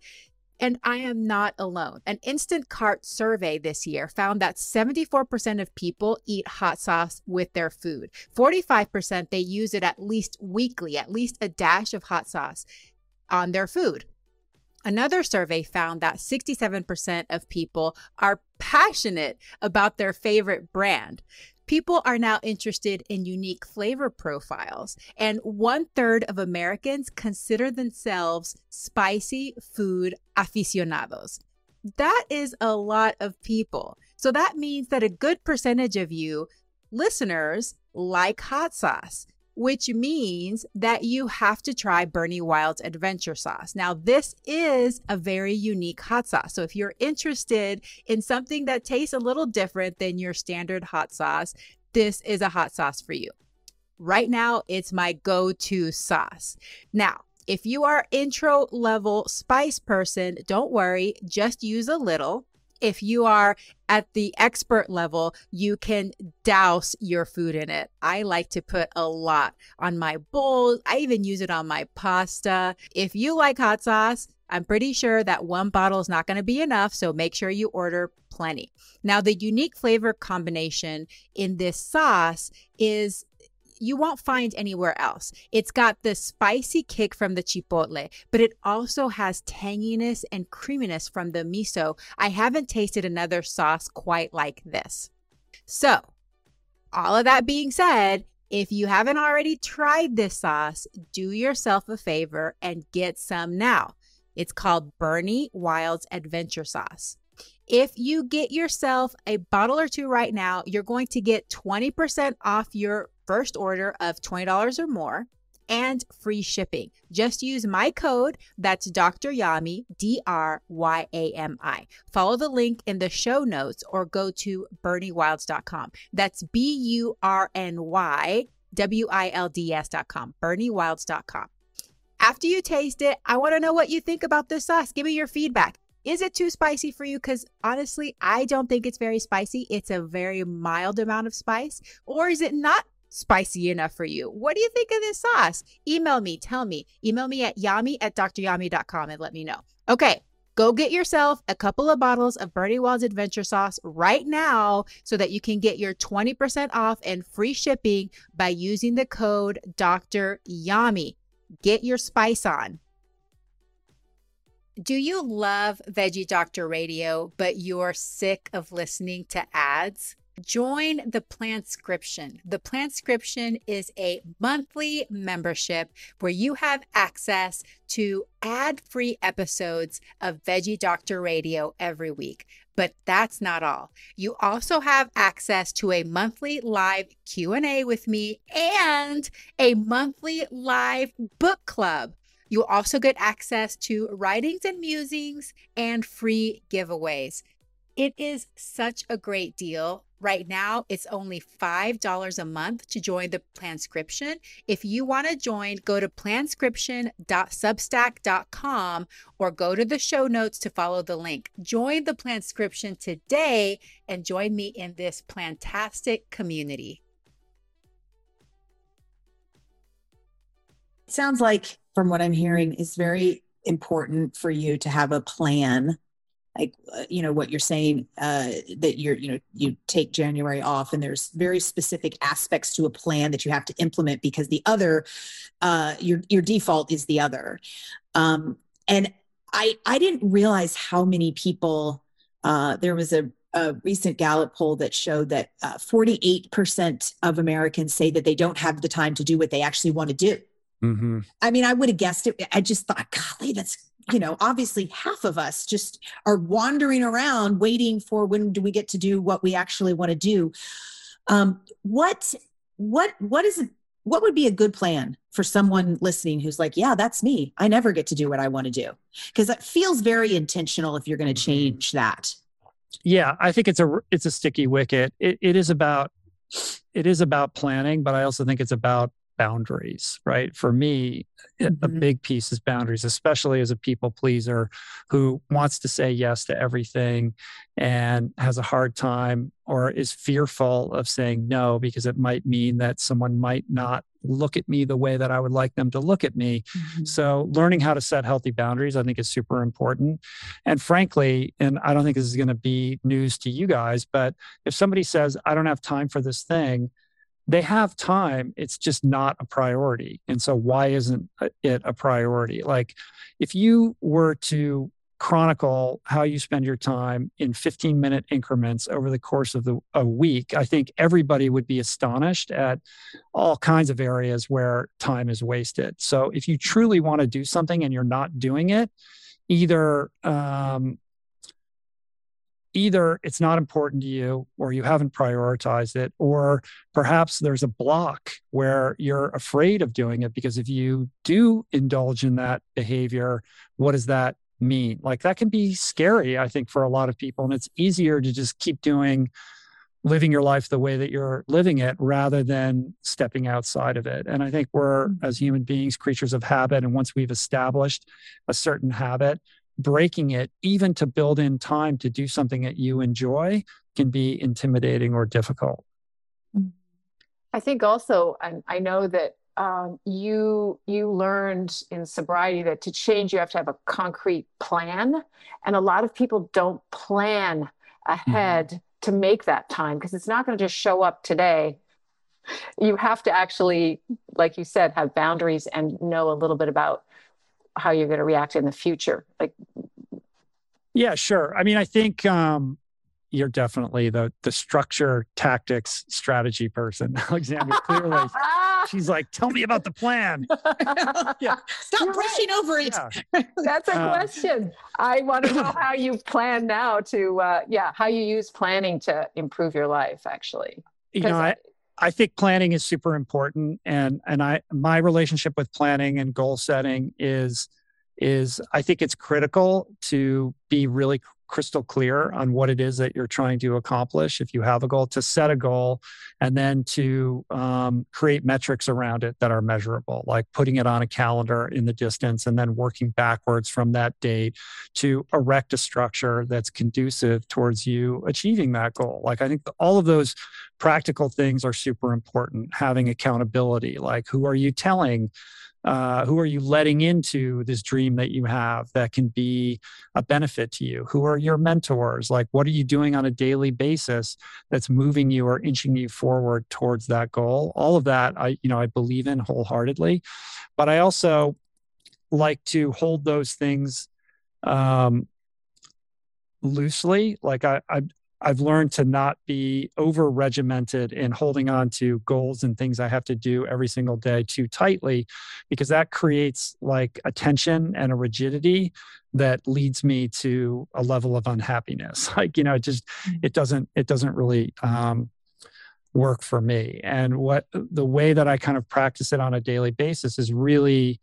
And I am not alone. An Instacart survey this year found that 74% of people eat hot sauce with their food. 45% they use it at least weekly, at least a dash of hot sauce on their food. Another survey found that 67% of people are passionate about their favorite brand people are now interested in unique flavor profiles, and one third of Americans consider themselves spicy food aficionados. That is a lot of people. So that means that a good percentage of you listeners like hot sauce which means that you have to try Burny Wild's adventure sauce. Now, this is a very unique hot sauce. So, if you're interested in something that tastes a little different than your standard hot sauce, this is a hot sauce for you. Right now, it's my go to sauce. Now, if you are intro level spice person, don't worry, just use a little if you are at the expert level, you can douse your food in it. I like to put a lot on my bowls. I even use it on my pasta. If you like hot sauce, I'm pretty sure that one bottle is not going to be enough, so make sure you order plenty. Now, the unique flavor combination in this sauce is you won't find anywhere else. It's got the spicy kick from the chipotle, but it also has tanginess and creaminess from the miso. I haven't tasted another sauce quite like this. So, all of that being said, if you haven't already tried this sauce, do yourself a favor and get some now. It's called Burny Wild's Adventure Sauce. If you get yourself a bottle or two right now, you're going to get 20% off your first order of $20 or more and free shipping. Just use my code. That's Dr. Yami, D R Y A M I. Follow the link in the show notes or go to burnywilds.com. That's B U R N Y W I L D S.com. Burnywilds.com. After you taste it, I want to know what you think about this sauce. Give me your feedback. Is it too spicy for you? Because honestly, I don't think it's very spicy. It's a very mild amount of spice. Or is it not spicy enough for you? What do you think of this sauce? Email me, tell me. Email me at yami at dryami.com and let me know. Okay, go get yourself a couple of bottles of Burny Wild's Adventure Sauce right now so that you can get your 20% off and free shipping by using the code Dr. Yami. Get your spice on. Do you love Veggie Doctor Radio, but you're sick of listening to ads? Join the Plantscription. The Plantscription is a monthly membership where you have access to ad free episodes of Veggie Doctor Radio every week. But that's not all. You also have access to a monthly live Q&A with me and a monthly live book club. You'll also get access to writings and musings and free giveaways. It is such a great deal. Right now, it's only $5 a month to join the Plantscription. If you want to join, go to plantscription.substack.com or go to the show notes to follow the link. Join the Plantscription today and join me in this fantastic community. It sounds like from what I'm hearing, it's very important for you to have a plan. Like, uh, you know, what you're saying, uh, that you're, you know, you take January off and there's very specific aspects to a plan that you have to implement because the other, uh, your, your default is the other. Um, and I, I didn't realize how many people, uh, there was a, a recent Gallup poll that showed that uh, 48% of Americans say that they don't have the time to do what they actually want to do. Mm-hmm. I mean, I would have guessed it. I just thought, golly, that's you know, obviously half of us just are wandering around waiting for when do we get to do what we actually want to do. Um, what what what is it? What would be a good plan for someone listening who's like, yeah, that's me. I never get to do what I want to do because that feels very intentional. If you're going to mm-hmm. change that, yeah, I think it's a it's a sticky wicket. It, it is about it is about planning, but I also think it's about boundaries, right? For me, mm-hmm. a big piece is boundaries, especially as a people pleaser who wants to say yes to everything and has a hard time or is fearful of saying no because it might mean that someone might not look at me the way that I would like them to look at me. Mm-hmm. So, learning how to set healthy boundaries, I think, is super important. And frankly, and I don't think this is going to be news to you guys, but if somebody says, I don't have time for this thing, they have time it's just not a priority. And so why isn't it a priority? Like if you were to chronicle how you spend your time in 15 minute increments over the course of the a week i think everybody would be astonished at all kinds of areas where time is wasted. So if you truly want to do something and you're not doing it either um, either it's not important to you or you haven't prioritized it or perhaps there's a block where you're afraid of doing it because if you do indulge in that behavior what does that mean like that can be scary i think for a lot of people and it's easier to just keep doing living your life the way that you're living it rather than stepping outside of it and i think we're mm-hmm. as human beings creatures of habit and once we've established a certain habit breaking it, even to build in time to do something that you enjoy, can be intimidating or difficult. I think also, and I know that um, you you learned in sobriety that to change you have to have a concrete plan, and a lot of people don't plan ahead mm-hmm. to make that time because it's not going to just show up today. You have to actually, like you said, have boundaries and know a little bit about how you're going to react in the future. Like, yeah, sure. I mean, I think um, you're definitely the the structure, tactics, strategy person, Alexandra Clearly, she's like, "Tell me about the plan." yeah, stop you're brushing right. over it. Yeah. That's a um, question. I want to know how you plan now to, uh, yeah, how you use planning to improve your life. Actually, you know, I, I think planning is super important, and and I my relationship with planning and goal setting is is I think it's critical to be really crystal clear on what it is that you're trying to accomplish if you have a goal to set a goal and then to um, create metrics around it that are measurable like putting it on a calendar in the distance and then working backwards from that date to erect a structure that's conducive towards you achieving that goal. Like i think all of those practical things are super important having accountability. Like who are you telling uh, who are you letting into this dream that you have that can be a benefit to you? Who are your mentors? Like, what are you doing on a daily basis that's moving you or inching you forward towards that goal? All of that, I, you know, I believe in wholeheartedly, but I also like to hold those things um, loosely. Like I, I, I've learned to not be over regimented in holding on to goals and things I have to do every single day too tightly because that creates like a tension and a rigidity that leads me to a level of unhappiness. Like, you know, it just mm. it doesn't it doesn't really um work for me. And what the way that I kind of practice it on a daily basis is really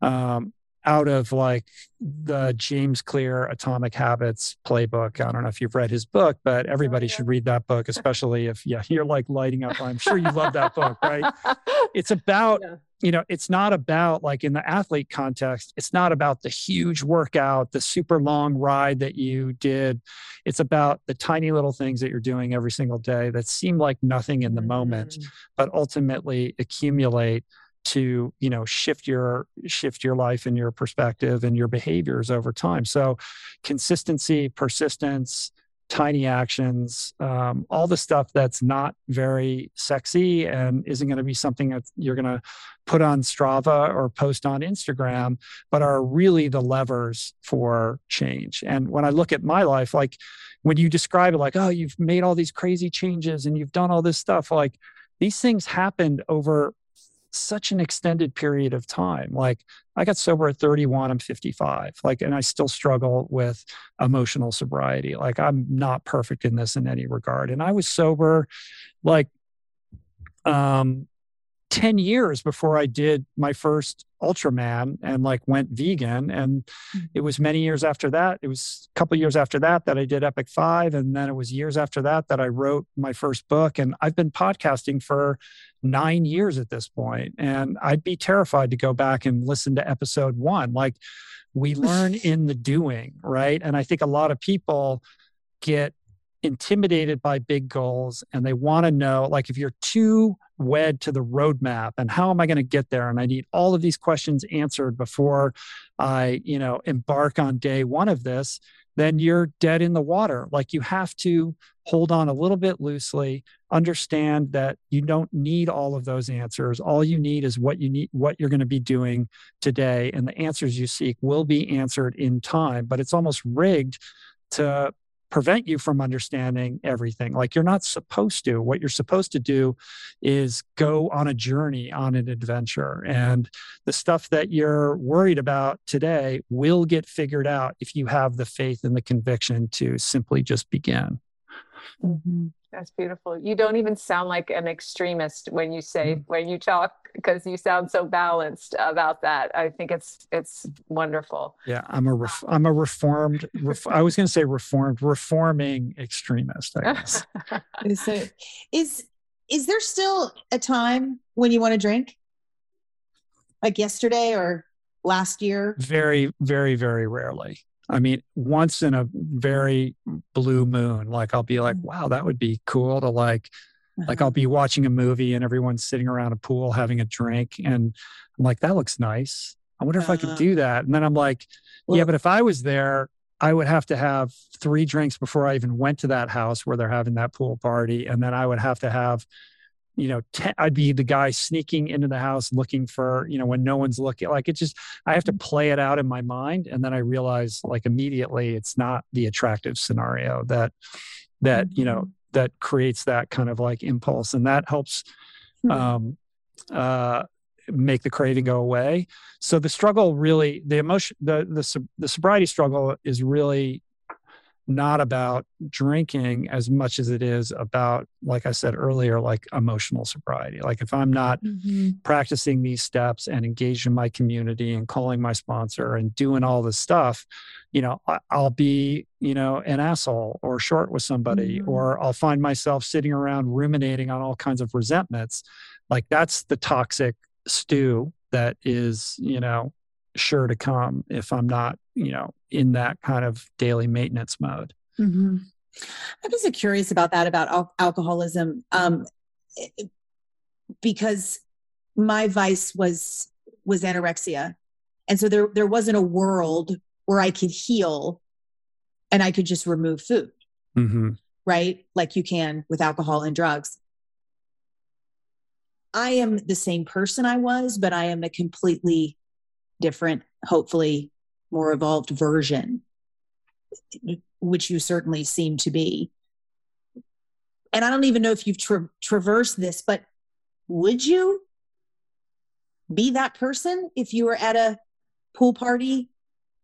um out of like the James Clear Atomic Habits playbook. I don't know if you've read his book, but everybody should read that book, especially if yeah, you're like lighting up. I'm sure you love that book, right? It's about yeah. you know, it's not about like in the athlete context, it's not about the huge workout, the super long ride that you did. It's about the tiny little things that you're doing every single day that seem like nothing in the mm-hmm. moment, but ultimately accumulate to you know shift your shift your life and your perspective and your behaviors over time. So consistency persistence tiny actions um, all the stuff that's not very sexy and isn't going to be something that you're going to put on strava or post on instagram but are really the levers for change. And when i look at my life like when you describe it like oh you've made all these crazy changes and you've done all this stuff like these things happened over such an extended period of time. Like I got sober at 31, I'm 55. Like, and I still struggle with emotional sobriety. Like I'm not perfect in this in any regard. And I was sober like um 10 years before I did my first Ultraman and like went vegan. And mm. it was many years after that. It was a couple years after that that I did Epic Five. And then it was years after that that I wrote my first book. And I've been podcasting for nine years at this point. And I'd be terrified to go back and listen to episode one. Like we learn in the doing, right? And I think a lot of people get intimidated by big goals and they want to know like if you're too wed to the roadmap and how am i going to get there and i need all of these questions answered before i you know embark on day one of this then you're dead in the water. Like you have to hold on a little bit loosely, understand that you don't need all of those answers. All you need is what you need, what you're going to be doing today. And the answers you seek will be answered in time, but it's almost rigged to prevent you from understanding everything. Like you're not supposed to. What you're supposed to do is go on a journey, on an adventure. And the stuff that you're worried about today will get figured out if you have the faith and the conviction to simply just begin. Mm-hmm. That's beautiful. You don't even sound like an extremist when you say mm-hmm. when you talk because you sound so balanced about that. I think it's it's wonderful. Yeah, I'm a ref, I'm a reformed. Ref, I was going to say reformed, reforming extremist. I guess. so, is is there still a time when you want to drink, like yesterday or last year? Very, very, very rarely. I mean, once in a very blue moon, like I'll be like, mm. wow, that would be cool to like like I'll be watching a movie and everyone's sitting around a pool having a drink. And I'm like, that looks nice. I wonder if I could Uh, do that. And then I'm like, yeah, but if I was there, I would have to have three drinks before I even went to that house where they're having that pool party. And then I would have to have, you know, 10, I'd be the guy sneaking into the house looking for, you know, when no one's looking. Like it just, I have to play it out in my mind. And then I realize like immediately it's not the attractive scenario that, that, you know, that creates that kind of like impulse. And that helps Hmm. um, uh, make the craving go away. So the struggle really, the emotion, the the the sobriety struggle is really not about drinking as much as it is about, like I said earlier, like emotional sobriety. Like if I'm not practicing these steps and engaged in my community and calling my sponsor and doing all this stuff, you know, I'll be, you know, an asshole or short with somebody, Mhm. or I'll find myself sitting around ruminating on all kinds of resentments. Like that's the toxic stew that is, you know, sure to come if I'm not, you know, in that kind of daily maintenance mode. Mhm. I'm just curious about that about al- alcoholism, um, it- because my vice was was anorexia, and so there there wasn't a world where I could heal, and I could just remove food, Mm-hmm. right? Like you can with alcohol and drugs. I am the same person I was, but I am a completely different, hopefully more evolved version, which you certainly seem to be. And I don't even know if you've tra- traversed this, but would you be that person if you were at a pool party?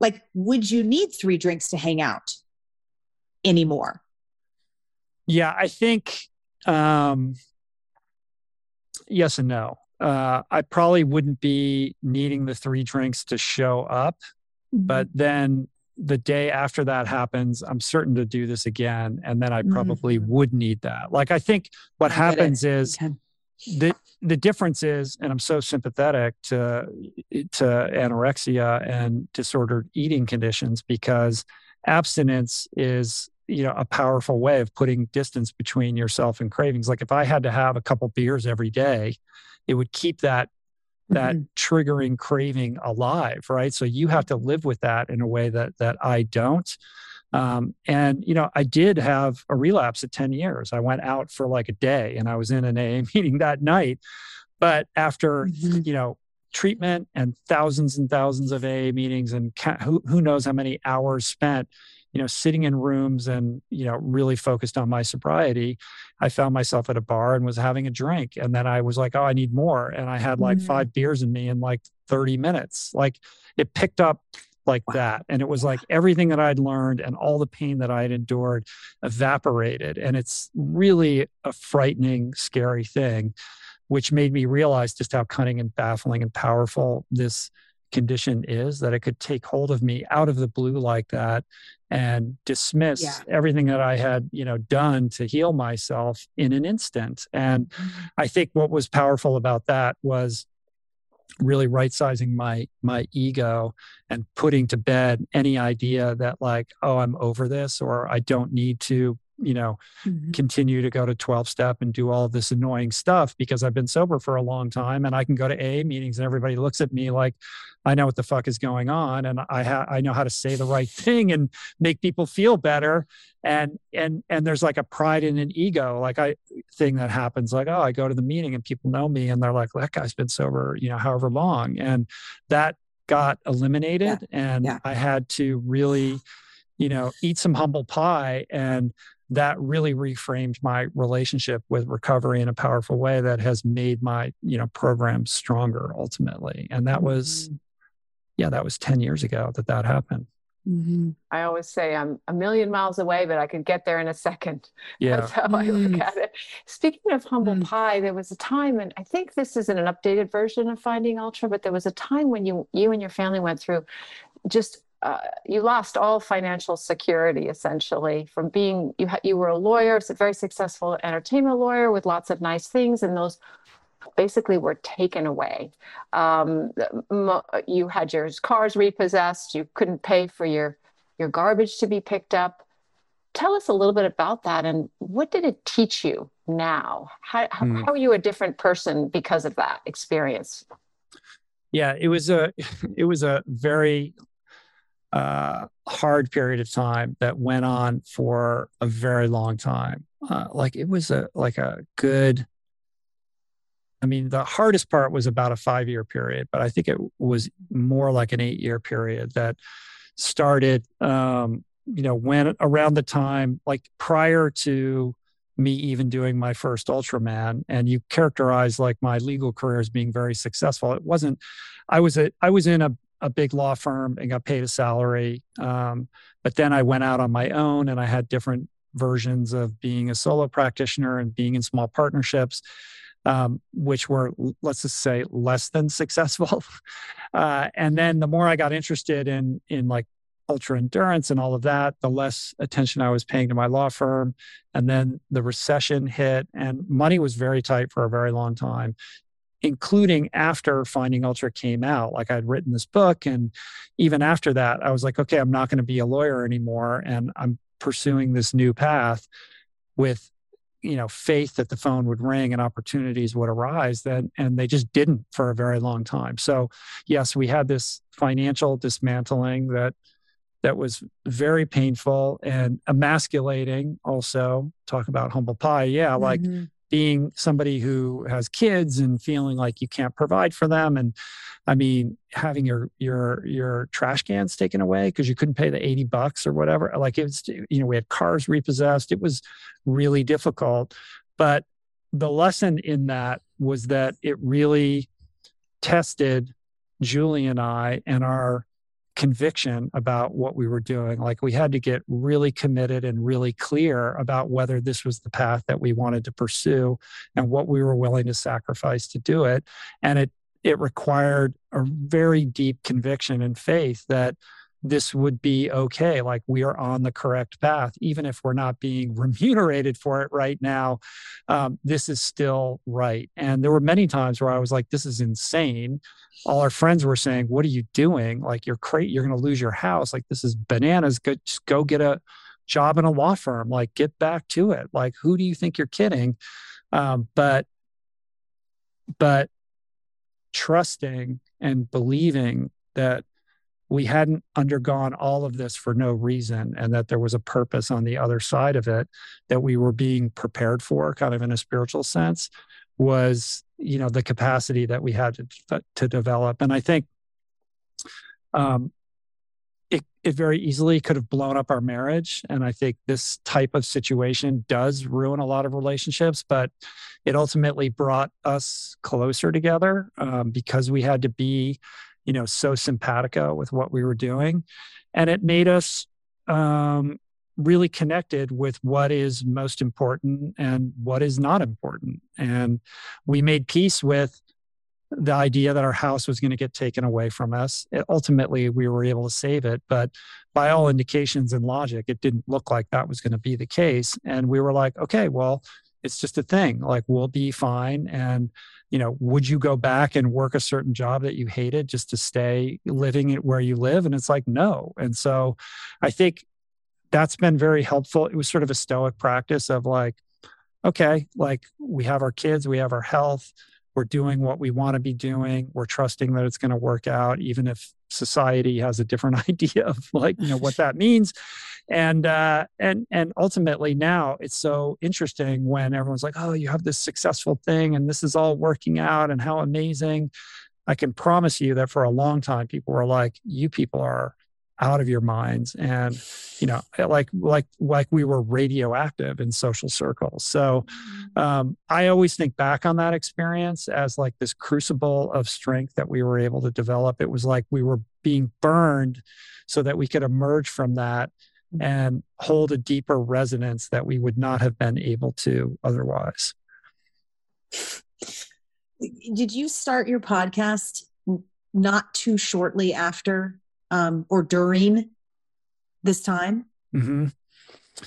Like, would you need three drinks to hang out anymore? Yeah, I think um, yes and no. Uh, I probably wouldn't be needing the three drinks to show up, but then the day after that happens, I'm certain to do this again, and then I probably Mhm. would need that. Like I think what I happens is Okay. the the difference is, and I'm so sympathetic to to anorexia and disordered eating conditions because abstinence is you know a powerful way of putting distance between yourself and cravings. Like if I had to have a couple beers every day, it would keep that that Mhm. triggering craving alive, right? So you have to live with that in a way that that I don't. Um, and you know, I did have a relapse at 10 years. I went out for like a day and I was in an AA meeting that night. But after, Mhm. you know, treatment and thousands and thousands of AA meetings and ca- who, who knows how many hours spent, you know, sitting in rooms and, you know, really focused on my sobriety, I found myself at a bar and was having a drink. And then I was like, oh, I need more. And I had like Mm. five beers in me in like 30 minutes. Like it picked up like that. And it was like everything that I'd learned and all the pain that I had endured evaporated. And it's really a frightening, scary thing, which made me realize just how cunning and baffling and powerful this condition is that it could take hold of me out of the blue like that and dismiss Yeah. everything that I had, you know, done to heal myself in an instant. And mm-hmm. I think what was powerful about that was really right sizing my my ego and putting to bed any idea that like oh i'm over this or i don't need to you know Mhm. continue to go to 12 step and do all of this annoying stuff because I've been sober for a long time and I can go to AA meetings and everybody looks at me like I know what the fuck is going on and I ha- I know how to say the right thing and make people feel better and and and there's like a pride and an ego like I thing that happens like oh I go to the meeting and people know me and they're like that guy's been sober you know however long and that got eliminated and yeah. I had to really you know eat some humble pie and that really reframed my relationship with recovery in a powerful way that has made my you know program stronger ultimately and that was yeah that was 10 years ago that that happened Mhm. I always say I'm a million miles away, but I could get there in a second. yeah That's how I look Mm. at it. Speaking of humble Mm. pie, there was a time, and I think this isn't an updated version of Finding Ultra, but there was a time when you you and your family went through just uh, you lost all financial security essentially from being you ha- you were a lawyer, a very successful entertainment lawyer with lots of nice things, and those basically were taken away. Um, you had your cars repossessed. You couldn't pay for your your garbage to be picked up. Tell us a little bit about that and what did it teach you now? How, mm. how are you a different person because of that experience? Yeah, it was a it was a very uh, hard period of time that went on for a very long time. Uh, like it was a like a good. I mean, the hardest part was about a five year period, but I think it was more like an eight year period that started. Um, you know, when around the time like prior to me even doing my first Ultraman, and you characterize like my legal career as being very successful. It wasn't. I was a I was in a a big law firm and got paid a salary. Um, but then I went out on my own and I had different versions of being a solo practitioner and being in small partnerships, um, which were, let's just say, less than successful. Uh, and then the more I got interested in in like ultra endurance and all of that, the less attention I was paying to my law firm. And then the recession hit, and money was very tight for a very long time including after Finding Ultra came out. Like I'd written this book, and even after that, I was like, okay, I'm not going to be a lawyer anymore, and I'm pursuing this new path with you know faith that the phone would ring and opportunities would arise then and they just didn't for a very long time. So yes we had this financial dismantling that that was very painful and emasculating also. Talk about humble pie. Yeah like mm-hmm being somebody who has kids and feeling like you can't provide for them. And i mean having your your your trash cans taken away because you couldn't pay the 80 bucks or whatever like it's you know we had cars repossessed. It was really difficult. But the lesson in that was that it really tested julie and i and our conviction about what we were doing. Like we had to get really committed and really clear about whether this was the path that we wanted to pursue and what we were willing to sacrifice to do it. And it it required a very deep conviction and faith that this would be okay. Like we are on the correct path, even if we're not being remunerated for it right now. Um, this is still right. And there were many times where I was like, this is insane. All our friends were saying, what are you doing? Like you're crazy. You're going to lose your house. Like this is bananas. Go, just go get a job in a law firm. Like get back to it. Like who do you think you're kidding? Um, but, but trusting and believing that we hadn't undergone all of this for no reason and that there was a purpose on the other side of it that we were being prepared for kind of in a spiritual sense was you know the capacity that we had to, to develop. And i think um, it, it very easily could have blown up our marriage and i think this type of situation does ruin a lot of relationships but it ultimately brought us closer together um, because we had to be you know so simpatico with what we were doing. And it made us um, really connected with what is most important and what is not important. And we made peace with the idea that our house was going to get taken away from us. It, ultimately we were able to save it but by all indications and logic it didn't look like that was going to be the case. And we were like okay well it's just a thing. Like we'll be fine. And you know, would you go back and work a certain job that you hated just to stay living it where you live? And it's like, no. And so I think that's been very helpful. It was sort of a stoic practice of like, okay, like we have our kids, we have our health, we're doing what we want to be doing, we're trusting that it's going to work out, even if society has a different idea of like, you know, what that means. And uh, and and ultimately now it's so interesting when everyone's like oh you have this successful thing and this is all working out and how amazing. I can promise you that for a long time people were like you people are out of your minds and you know like like like we were radioactive in social circles so mm-hmm. um, i always think back on that experience as like this crucible of strength that we were able to develop it was like we were being burned so that we could emerge from that and hold a deeper resonance that we would not have been able to otherwise. Did you start your podcast not too shortly after um, or during this time? Mm-hmm.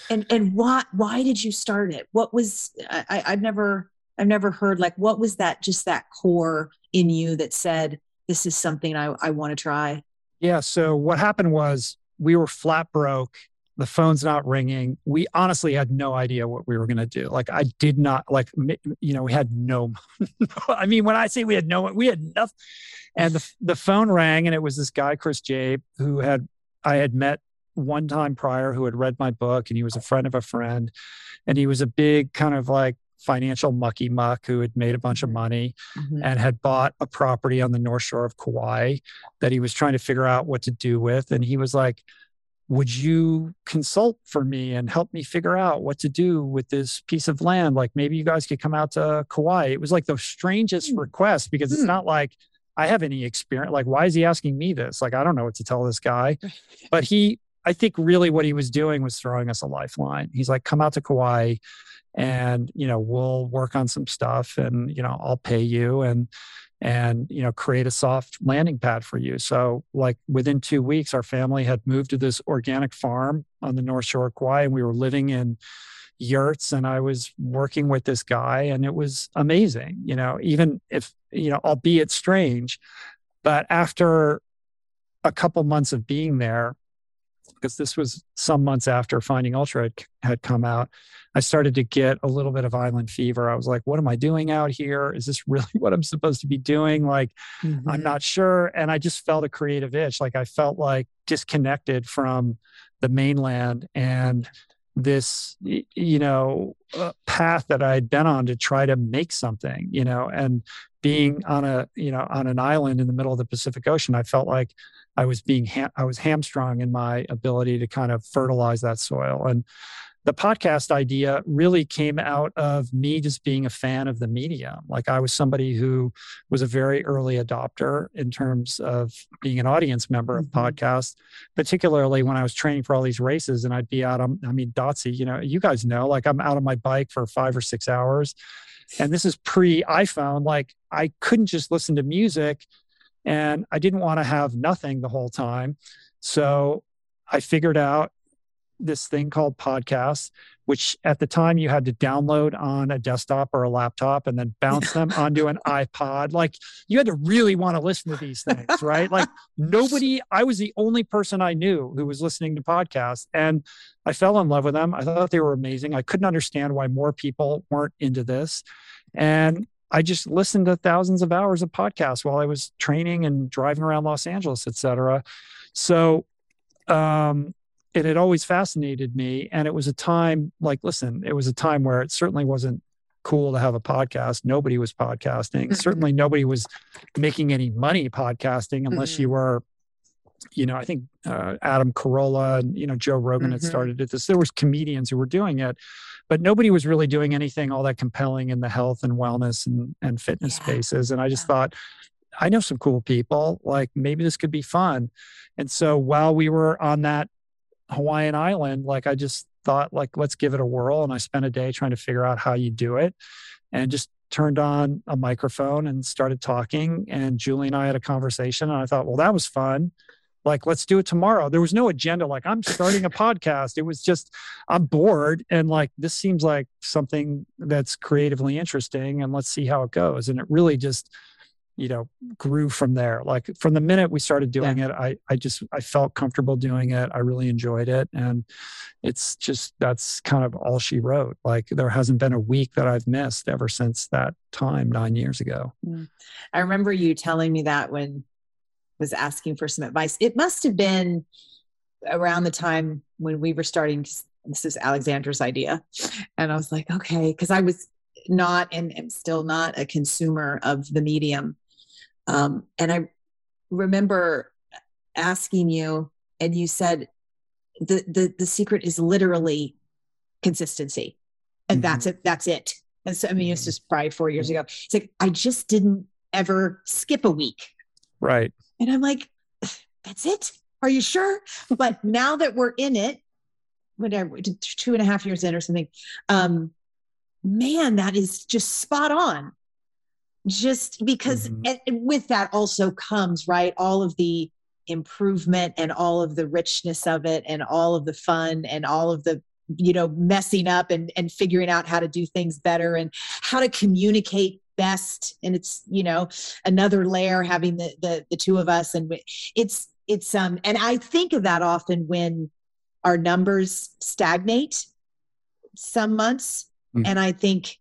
And and why why did you start it? What was I, I've never I've never heard like what was that just that core in you that said this is something I, I want to try? Yeah. So what happened was we were flat broke the phone's not ringing. We honestly had no idea what we were going to do. Like I did not like, you know, we had no, I mean, when I say we had no, we had nothing. And the, the phone rang and it was this guy, Chris Jabe, who had, I had met one time prior who had read my book and he was a friend of a friend. And he was a big kind of like financial mucky muck who had made a bunch of mm-hmm. money mm-hmm. and had bought a property on the north shore of Kauai that he was trying to figure out what to do with. And he was like, would you consult for me and help me figure out what to do with this piece of land? Like maybe you guys could come out to Kauai. It was like the strangest mm. request because it's mm. not like I have any experience. Like, why is he asking me this? Like, I don't know what to tell this guy. But he, I think really what he was doing was throwing us a lifeline. He's like, come out to Kauai and, you know, we'll work on some stuff and, you know, I'll pay you. And, and you know create a soft landing pad for you. So like within two weeks our family had moved to this organic farm on the north shore of kauai and we were living in yurts and i was working with this guy and it was amazing you know even if you know albeit strange but after a couple months of being there because this was some months after finding ultra had, had come out I started to get a little bit of island fever. I was like, what am I doing out here? Is this really what I'm supposed to be doing? Like, mm-hmm. I'm not sure. And I just felt a creative itch. Like, I felt like disconnected from the mainland and this, you know, uh, path that I had been on to try to make something, you know, and being on a, you know, on an island in the middle of the Pacific Ocean, I felt like I was being, ha- I was hamstrung in my ability to kind of fertilize that soil. And the podcast idea really came out of me just being a fan of the medium. Like I was somebody who was a very early adopter in terms of being an audience member of mm-hmm. podcasts, particularly when I was training for all these races and I'd be out on, I mean, Dotsie, you know, you guys know, like I'm out on my bike for five or six hours. And this is pre iPhone. Like I couldn't just listen to music and I didn't want to have nothing the whole time. So I figured out this thing called podcasts, which at the time you had to download on a desktop or a laptop and then bounce them onto an iPod. Like you had to really want to listen to these things, right? Like nobody, I was the only person I knew who was listening to podcasts. And I fell in love with them. I thought they were amazing. I couldn't understand why more people weren't into this. And I just listened to thousands of hours of podcasts while I was training and driving around Los Angeles, et cetera. So um, it had always fascinated me. And it was a time like, listen, it was a time where it certainly wasn't cool to have a podcast. Nobody was podcasting. Mm-hmm. certainly nobody was making any money podcasting unless mm-hmm. you were, you know, I think uh, Adam Carolla and, you know, Joe Rogan mm-hmm. had started this. There was comedians who were doing it, but nobody was really doing anything all that compelling in the health and wellness and, and fitness yeah. spaces. And I just yeah. thought, I know some cool people, like maybe this could be fun. And so while we were on that Hawaiian island, like I just thought, like, let's give it a whirl. And I spent a day trying to figure out how you do it and just turned on a microphone and started talking. And Julie and I had a conversation. And I thought, well, that was fun. Like, let's do it tomorrow. There was no agenda. Like, I'm starting a podcast. It was just, I'm bored. And like, this seems like something that's creatively interesting. And let's see how it goes. And it really just, you know grew from there. Like from the minute we started doing yeah. it i i just i felt comfortable doing it. I really enjoyed it. And it's just that's kind of all she wrote. Like there hasn't been a week that i've missed ever since that time 9 years ago. Mm. i remember you telling me that when I was asking for some advice. It must have been around the time when we were starting this is alexandra's idea. And i was like okay because i was not and am still not a consumer of the medium um, and I remember asking you, and you said the the the secret is literally consistency, and mm-hmm. that's it. That's it. And so I mean, it's mm-hmm. just probably four years ago. It's like I just didn't ever skip a week. Right. And I'm like, that's it. Are you sure? But now that we're in it, whatever, two and a half years in or something, um, man, that is just spot on just because mm-hmm. with that also comes right all of the improvement and all of the richness of it and all of the fun and all of the you know messing up and and figuring out how to do things better and how to communicate best and it's you know another layer having the the, the two of us and it's it's um and i think of that often when our numbers stagnate some months. Mhm. And I think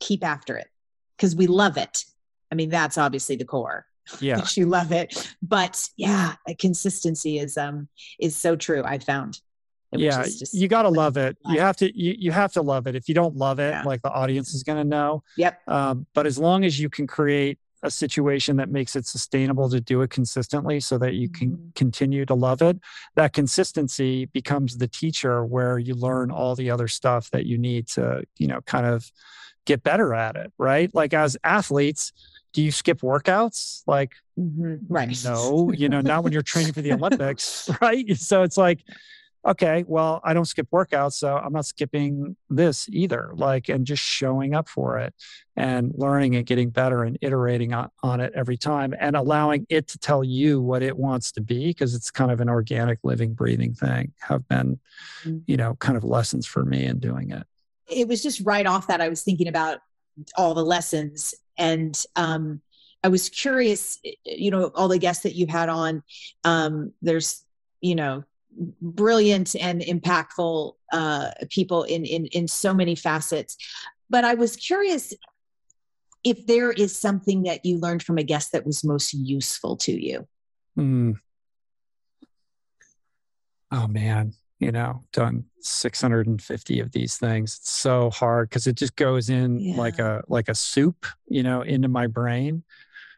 keep after it because we love it. I mean, that's obviously the core. Yeah. you love it. But yeah, consistency is um is so true. I found. yeah you got to love it you have to you, you have to love it if you don't love it Yeah. like the audience is going to know Yep. um, but as long as you can create a situation that makes it sustainable to do it consistently so that you can Mhm. continue to love it that consistency becomes the teacher where you learn all the other stuff that you need to you know kind of get better at it right like as athletes do you skip workouts like Mhm. Right. no, you know, not when you're training for the Olympics, right? So it's like, okay, well, I don't skip workouts, so I'm not skipping this either. Like, and just showing up for it and learning and getting better and iterating on, on it every time and allowing it to tell you what it wants to be because it's kind of an organic, living, breathing thing have been, Mhm. you know, kind of lessons for me in doing it. It was just right off that I was thinking about all the lessons. And um I was curious you know all the guests that you've had on um there's you know brilliant and impactful uh people in in in so many facets. But I was curious if there is something that you learned from a guest that was most useful to you. Hmm. Oh man, you know, done 650 of these things. It's so hard because it just goes in like a like a soup, you know, into my brain.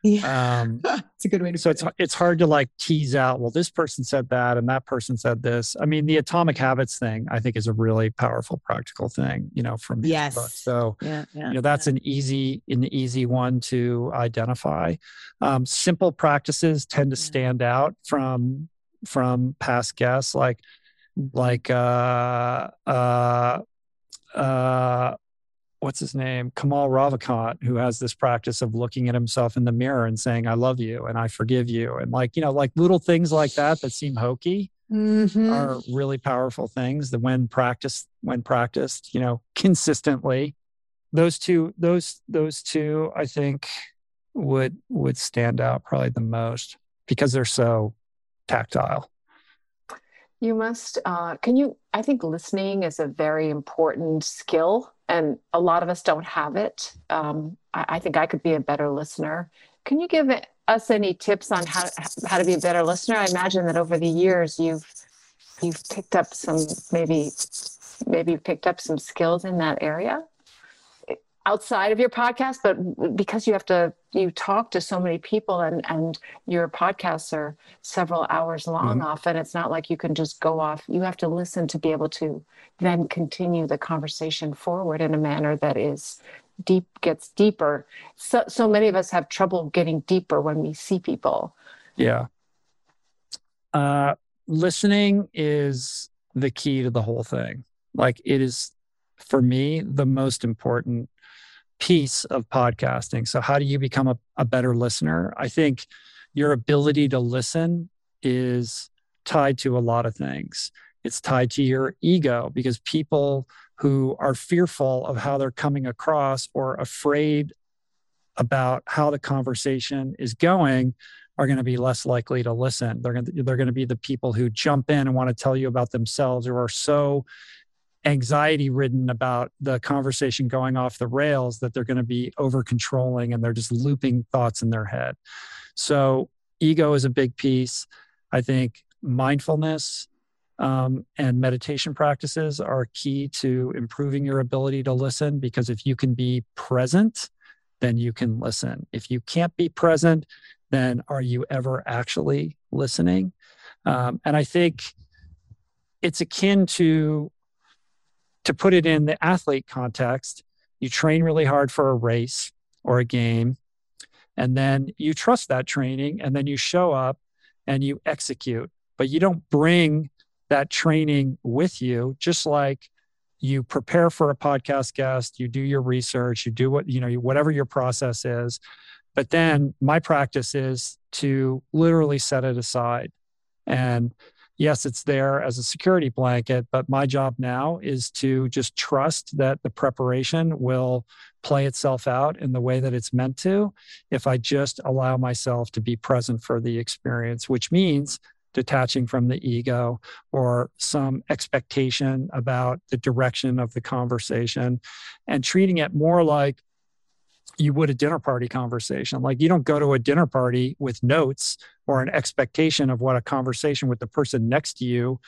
yeah Um, it's a good way to so it's it. it's hard to like tease out. Well, this person said that, and that person said this. I mean, the atomic habits thing, I think, is a really powerful, practical thing. You know, from his book. Yes. So yeah yeah you know that's an easy an easy one to identify um, simple practices tend to Yeah. stand out from from past guests like like uh uh uh what's his name? Kamal ravikant who has this practice of looking at himself in the mirror and saying i love you and i forgive you. And like you know like little things like that that seem hokey Mhm. are really powerful things that when practiced when practiced you know consistently those two those those two i think would would stand out probably the most because they're so tactile You must, uh, can you? I think listening is a very important skill, and a lot of us don't have it. Um, I, I think I could be a better listener. Can you give us any tips on how how to be a better listener? I imagine that over the years you've you've picked up some maybe maybe picked up some skills in that area outside of your podcast, but because you have to you talk to so many people and and your podcasts are several hours long often it's not like you can just go off. You have to listen to be able to then continue the conversation forward in a manner that is deep gets deeper. So so many of us have trouble getting deeper when we see people. Yeah. Uh listening is the key to the whole thing. Like it is for me the most important piece of podcasting. So how do you become a, a better listener? I think your ability to listen is tied to a lot of things. It's tied to your ego because people who are fearful of how they're coming across or afraid about how the conversation is going are going to be less likely to listen. They're going to, they're going to be the people who jump in and want to tell you about themselves or are so anxiety ridden about the conversation going off the rails that they're going to be over controlling and they're just looping thoughts in their head. So ego is a big piece. I think mindfulness um, and meditation practices are key to improving your ability to listen because if you can be present, then you can listen. If you can't be present, then are you ever actually listening? Um, and I think it's akin to to put it in the athlete context. You train really hard for a race or a game, and then you trust that training, and then you show up and you execute. But you don't bring that training with you, just like you prepare for a podcast guest, you do your research, you do what, you know, whatever your process is. But then my practice is to literally set it aside. And yes, it's there as a security blanket, but my job now is to just trust that the preparation will play itself out in the way that it's meant to if I just allow myself to be present for the experience, which means detaching from the ego or some expectation about the direction of the conversation and treating it more like you would a dinner party conversation. Like you don't go to a dinner party with notes or an expectation of what a conversation with the person next to you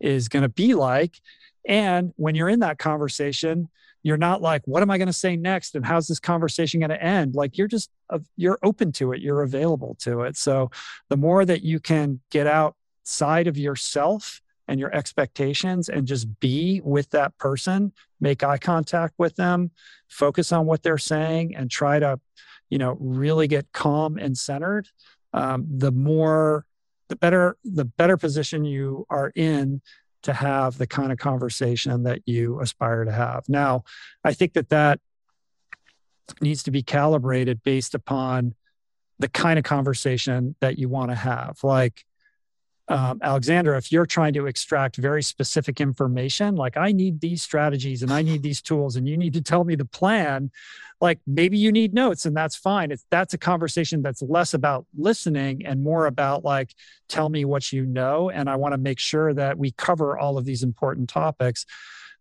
is going to be like. And when you're in that conversation, you're not like, what am I going to say next? And how's this conversation going to end? Like you're just, uh, you're open to it. You're available to it. So the more that you can get outside of yourself and your expectations and just be with that person, make eye contact with them, focus on what they're saying and try to, you know, really get calm and centered, um, the more, the better, the better position you are in to have the kind of conversation that you aspire to have. Now, I think that that needs to be calibrated based upon the kind of conversation that you want to have. Like, um, Alexandra, if you're trying to extract very specific information, like I need these strategies and I need these tools, and you need to tell me the plan, like maybe you need notes and that's fine. It's that's a conversation that's less about listening and more about like, tell me what you know. And I want to make sure that we cover all of these important topics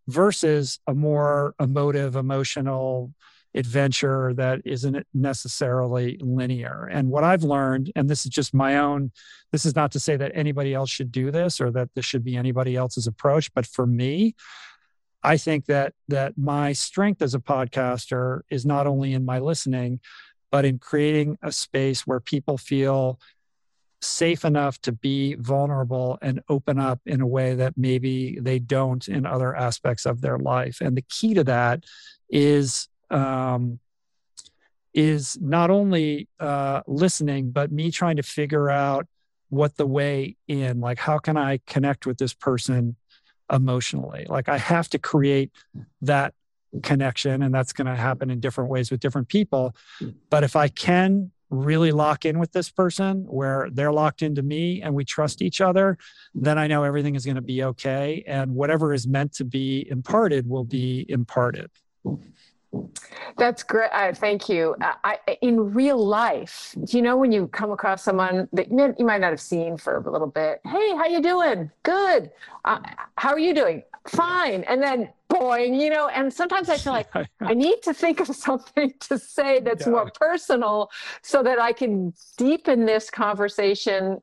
versus a more emotive, emotional, adventure that isn't necessarily linear. And what I've learned, and this is just my own, this is not to say that anybody else should do this or that this should be anybody else's approach, but for me, I think that that my strength as a podcaster is not only in my listening, but in creating a space where people feel safe enough to be vulnerable and open up in a way that maybe they don't in other aspects of their life. And the key to that is um, is not only uh, listening, but me trying to figure out what the way in, like, how can I connect with this person emotionally? Like, I have to create that connection, and that's going to happen in different ways with different people. But if I can really lock in with this person where they're locked into me and we trust each other, then I know everything is going to be okay. And whatever is meant to be imparted will be imparted. That's great. Uh, thank you. Uh, I, in real life, do you know when you come across someone that you might not have seen for a little bit? Hey, how you doing? Good. Uh, how are you doing? Fine. And then boing, you know. And sometimes I feel like I need to think of something to say that's yeah. more personal, so that I can deepen this conversation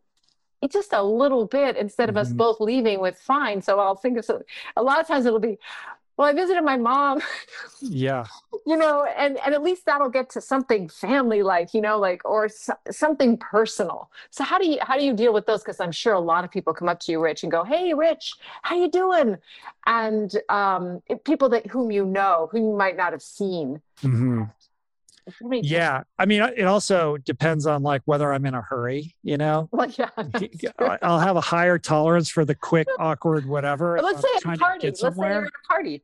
just a little bit instead of mm-hmm. us both leaving with fine. So I'll think of something. A lot of times it'll be, well i visited my mom yeah you know and and at least that'll get to something family like you know like or so, something personal so how do you how do you deal with those because i'm sure a lot of people come up to you rich and go hey rich how you doing and um people that whom you know who you might not have seen mm-hmm. Yeah, I mean, it also depends on like whether I'm in a hurry. You know, well, yeah, I'll have a higher tolerance for the quick, awkward, whatever. let's say at a party. Let's say you're at a party.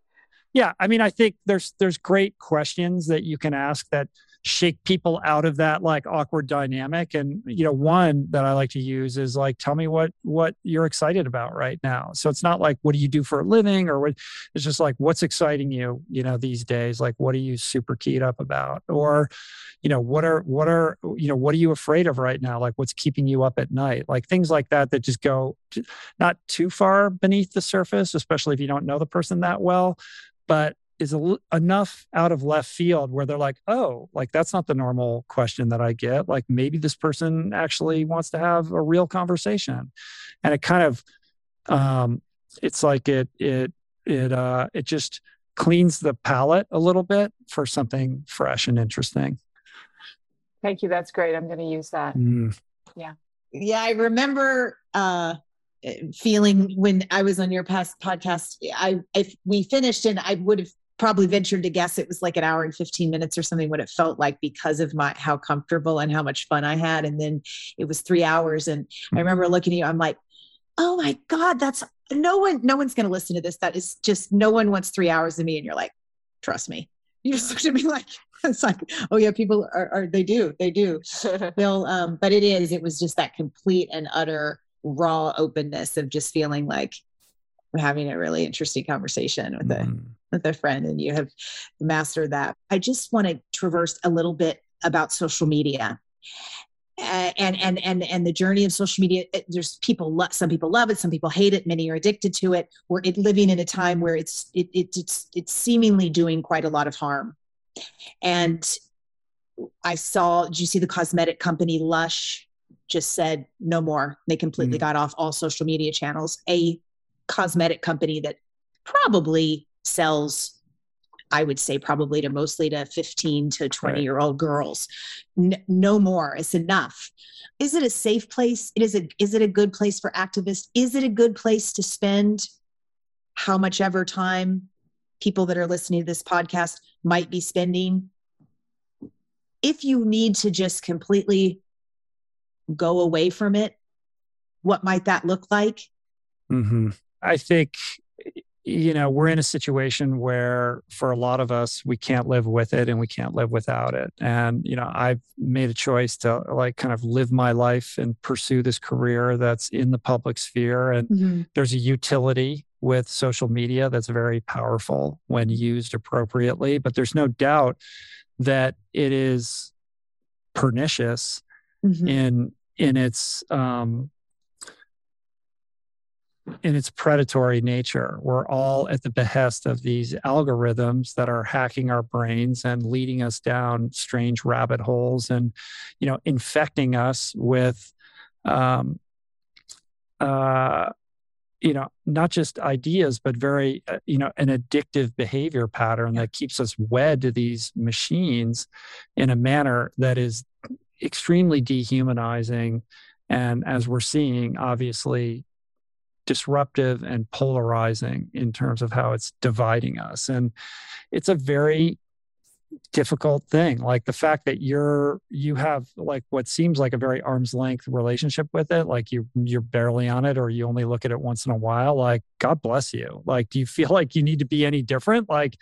Yeah, I mean, I think there's there's great questions that you can ask that shake people out of that like awkward dynamic. And you know one that i like to use is like tell me what what you're excited about right now. So it's not like what do you do for a living or what it's just like what's exciting you you know these days? Like what are you super keyed up about? Or you know what are what are you know what are you afraid of right now? Like what's keeping you up at night? Like things like that that just go not too far beneath the surface especially if you don't know the person that well but is a, enough out of left field where they're like, oh, like that's not the normal question that I get. Like maybe this person actually wants to have a real conversation, and it kind of, um, it's like it it it uh it just cleans the palate a little bit for something fresh and interesting. Thank you. That's great. I'm going to use that. Mm. Yeah. Yeah, I remember uh feeling when I was on your past podcast. I if we finished and I would have probably ventured to guess it was like an hour and 15 minutes or something what it felt like because of my how comfortable and how much fun I had. And then it was three hours. And I remember looking at you, I'm like, oh my God, that's no one, no one's gonna listen to this. That is just no one wants three hours of me. And you're like, trust me. You just looked at me like it's like, oh yeah, people are, are they do, they do. They'll um, but it is, it was just that complete and utter raw openness of just feeling like we're having a really interesting conversation with mm-hmm. a with a friend and you have mastered that. I just want to traverse a little bit about social media. And and and and the journey of social media there's people lo- some people love it some people hate it many are addicted to it. We're it, living in a time where it's it, it, it's it's seemingly doing quite a lot of harm. And i saw did you see the cosmetic company lush just said no more they completely mm-hmm. got off all social media channels a cosmetic company that probably sells I would say probably to mostly to 15 to 20 right. year old girls. N- no more. It's enough. Is it a safe place? It is a is it a good place for activists? Is it a good place to spend how much ever time people that are listening to this podcast might be spending? If you need to just completely go away from it, what might that look like? Mm-hmm. I think you know, we're in a situation where for a lot of us, we can't live with it and we can't live without it. And, you know, I've made a choice to like kind of live my life and pursue this career that's in the public sphere. And mm-hmm. there's a utility with social media that's very powerful when used appropriately. But there's no doubt that it is pernicious mm-hmm. in in its um, in its predatory nature. We're all at the behest of these algorithms that are hacking our brains and leading us down strange rabbit holes and, you know, infecting us with, um, uh, you know, not just ideas, but very, uh, you know, an addictive behavior pattern that keeps us wed to these machines in a manner that is extremely dehumanizing. And as we're seeing, obviously, disruptive and polarizing in terms of how it's dividing us. And it's a very difficult thing like the fact that you're you have like what seems like a very arm's length relationship with it like you you're barely on it or you only look at it once in a while like god bless you like do you feel like you need to be any different like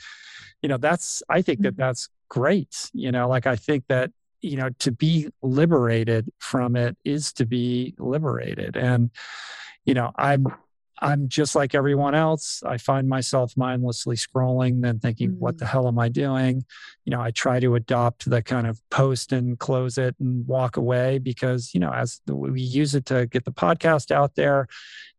you know that's i think that mm-hmm. that's great you know like i think that you know to be liberated from it is to be liberated. And you know, I'm I'm just like everyone else. I find myself mindlessly scrolling, then thinking, mm-hmm. what the mm. hell am I doing? You know, I try to adopt the kind of post and close it and walk away because, you know, as the, we use it to get the podcast out there.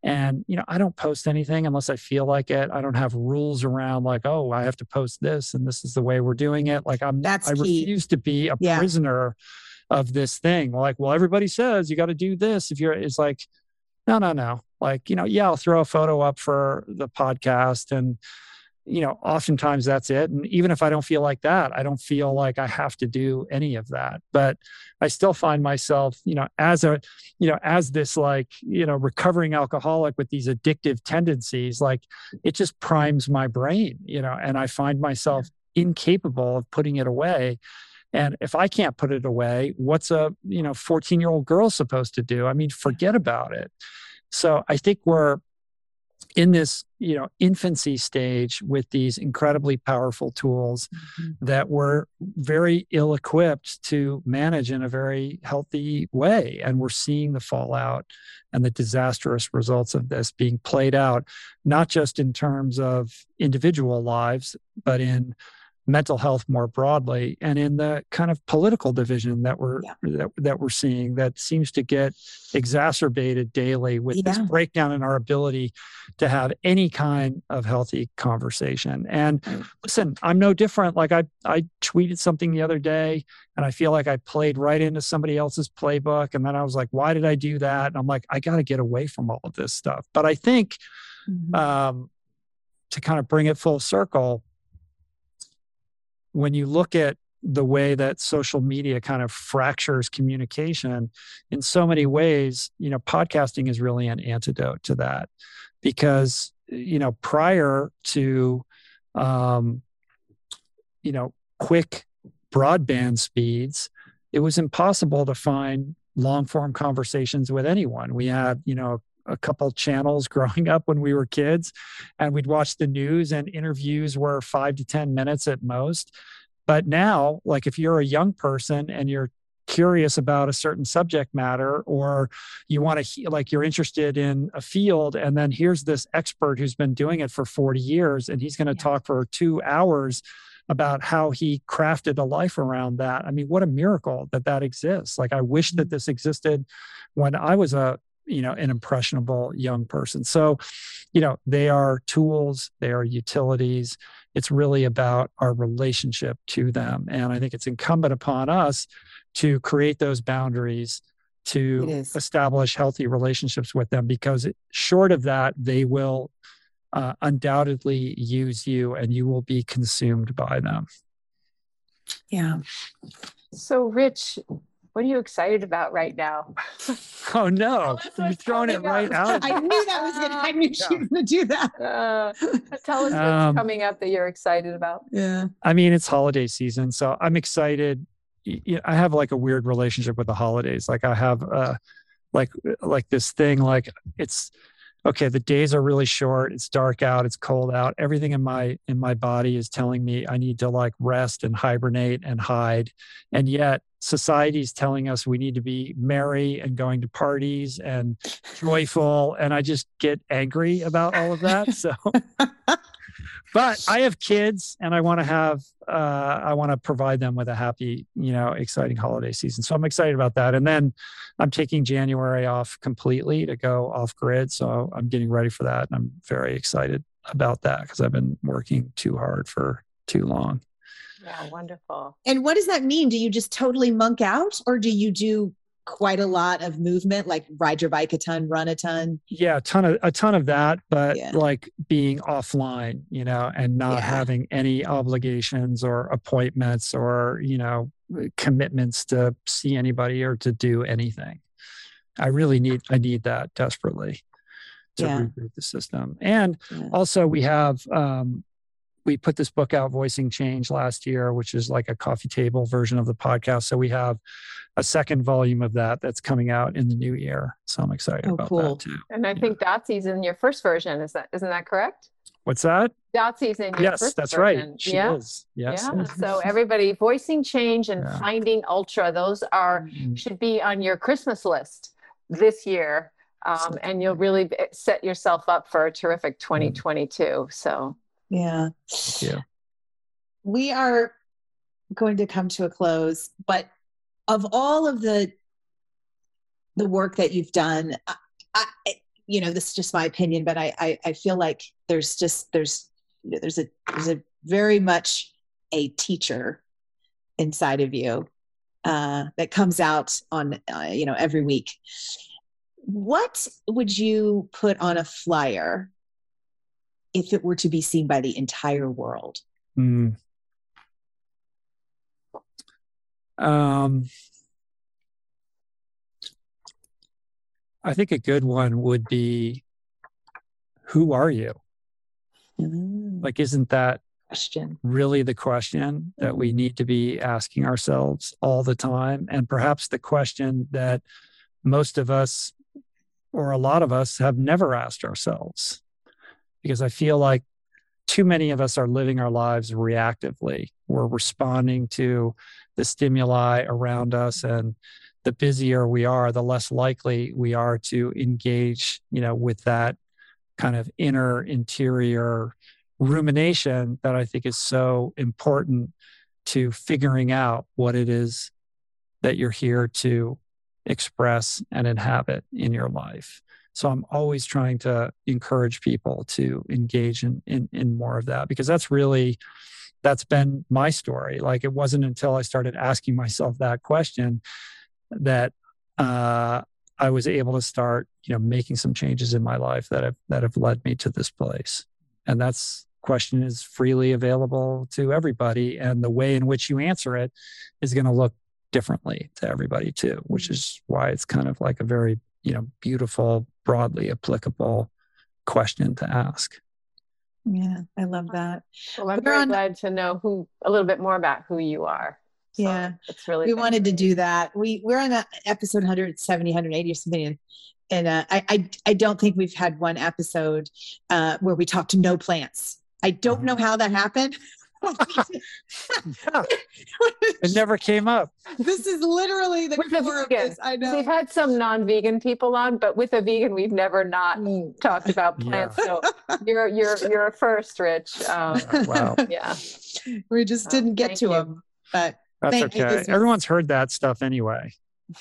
And, you know, I don't post anything unless I feel like it. I don't have rules around like, oh, I have to post this and this is the way we're doing it. Like I'm That's I key. refuse to be a yeah. prisoner of this thing. Like, well, everybody says you got to do this. If you're, it's like, no, no, no. Like, you know, yeah, I'll throw a photo up for the podcast and, you know, oftentimes that's it. And even if I don't feel like that, I don't feel like I have to do any of that. But I still find myself, you know, as a, you know, as this like, you know, recovering alcoholic with these addictive tendencies, like it just primes my brain, you know, and I find myself incapable of putting it away. And if I can't put it away, what's a, you know, 14 year old girl supposed to do? I mean, forget about it. So I think we're in this you know infancy stage with these incredibly powerful tools mm-hmm. that we're very ill equipped to manage in a very healthy way and we're seeing the fallout and the disastrous results of this being played out not just in terms of individual lives but in mental health more broadly and in the kind of political division that we're yeah. that, that we're seeing that seems to get exacerbated daily with yeah. this breakdown in our ability to have any kind of healthy conversation and listen i'm no different like i i tweeted something the other day and i feel like i played right into somebody else's playbook and then i was like why did i do that and i'm like i got to get away from all of this stuff but i think mm-hmm. um to kind of bring it full circle when you look at the way that social media kind of fractures communication in so many ways you know podcasting is really an antidote to that. Because you know prior to um, you know quick broadband speeds it was impossible to find long form conversations with anyone. We had you know a couple channels growing up when we were kids and we'd watch the news and interviews were five to ten minutes at most but now like if you're a young person and you're curious about a certain subject matter or you want to like you're interested in a field and then here's this expert who's been doing it for 40 years and he's going to yeah. talk for 2 hours about how he crafted a life around that. I mean, what a miracle that that exists. Like I wish that mm-hmm. this existed when I was a you know an impressionable young person. So you know they are tools they are utilities. It's really about our relationship to them. And i think it's incumbent upon us to create those boundaries to establish healthy relationships with them because short of that they will uh, undoubtedly use you and you will be consumed by them. Yeah. So rich what are you excited about right now? Oh no, you're throwing it right out. I knew that was gonna. I knew she was gonna do that. Uh, tell us what's um, coming up that you're excited about. Yeah, I mean it's holiday season, so I'm excited. I have like a weird relationship with the holidays. Like I have, uh, like like this thing. Like it's okay the days are really short it's dark out it's cold out everything in my in my body is telling me i need to like rest and hibernate and hide. And yet society is telling us we need to be merry and going to parties and joyful and i just get angry about all of that so but I have kids and I want to have, uh, I want to provide them with a happy, you know, exciting holiday season. So I'm excited about that. And then I'm taking January off completely to go off grid. So I'm getting ready for that. And I'm very excited about that because I've been working too hard for too long. Yeah, wonderful. And what does that mean? Do you just totally monk out or do you do quite a lot of movement, like ride your bike a ton, run a ton. Yeah, a ton of a ton of that, but yeah. like being offline, you know, and not yeah. having any obligations or appointments or, you know, commitments to see anybody or to do anything. I really need I need that desperately to yeah. reboot the system. And also we have um we put this book out, Voicing Change, last year, which is like a coffee table version of the podcast. So we have a second volume of that that's coming out in the new year. So I'm excited oh, about cool. that too. And I yeah. think Dotsie's in your first version. Is that isn't that correct? What's that? Dotsie's in your version. yes, first that's version. right. She yeah. is. Yes. Yeah. so everybody, voicing change and yeah. finding ultra. Those are mm-hmm. should be on your Christmas list this year. Um, and you'll really set yourself up for a terrific 2022. So yeah. Yeah. We are going to come to a close, but of all of the the work that you've done, I, I, you know, this is just my opinion, but I, I, I feel like there's just there's you know, there's a there's a very much a teacher inside of you uh, that comes out on uh, you know every week. What would you put on a flyer if it were to be seen by the entire world? Mm. Um, I think a good one would be who are you? Mm. Like, isn't that question really the question that we need to be asking ourselves all the time? And perhaps the question that most of us or a lot of us have never asked ourselves because I feel like too many of us are living our lives reactively. We're responding to the stimuli around us and the busier we are, the less likely we are to engage, you know, with that kind of inner interior rumination that I think is so important to figuring out what it is that you're here to express and inhabit in your life. So I'm always trying to encourage people to engage in, in, in more of that because that's really that's been my story. Like it wasn't until I started asking myself that question that uh, I was able to start, you know, making some changes in my life that have that have led me to this place. And that's question is freely available to everybody, and the way in which you answer it is going to look differently to everybody too, which is why it's kind of like a very you know beautiful broadly applicable question to ask. Yeah i love that. Well i'm very on, glad to know who a little bit more about who you are. So yeah. it's really we wanted to do that. We we're on a episode 170 180 or something. And, and uh, I, I i don't think we've had one episode uh, where we talked to no plants. I don't know mm-hmm. how that happened Yeah, it never came up. this is literally the With core of this. I know. We've had some non-vegan people on, but with a vegan, we've never not Mm. talked about Yeah. plants. So you're you're you're a first, Rich. Um, Wow, yeah. we just Oh, didn't get to you. them. But that's Thank okay. This Everyone's heard that stuff anyway.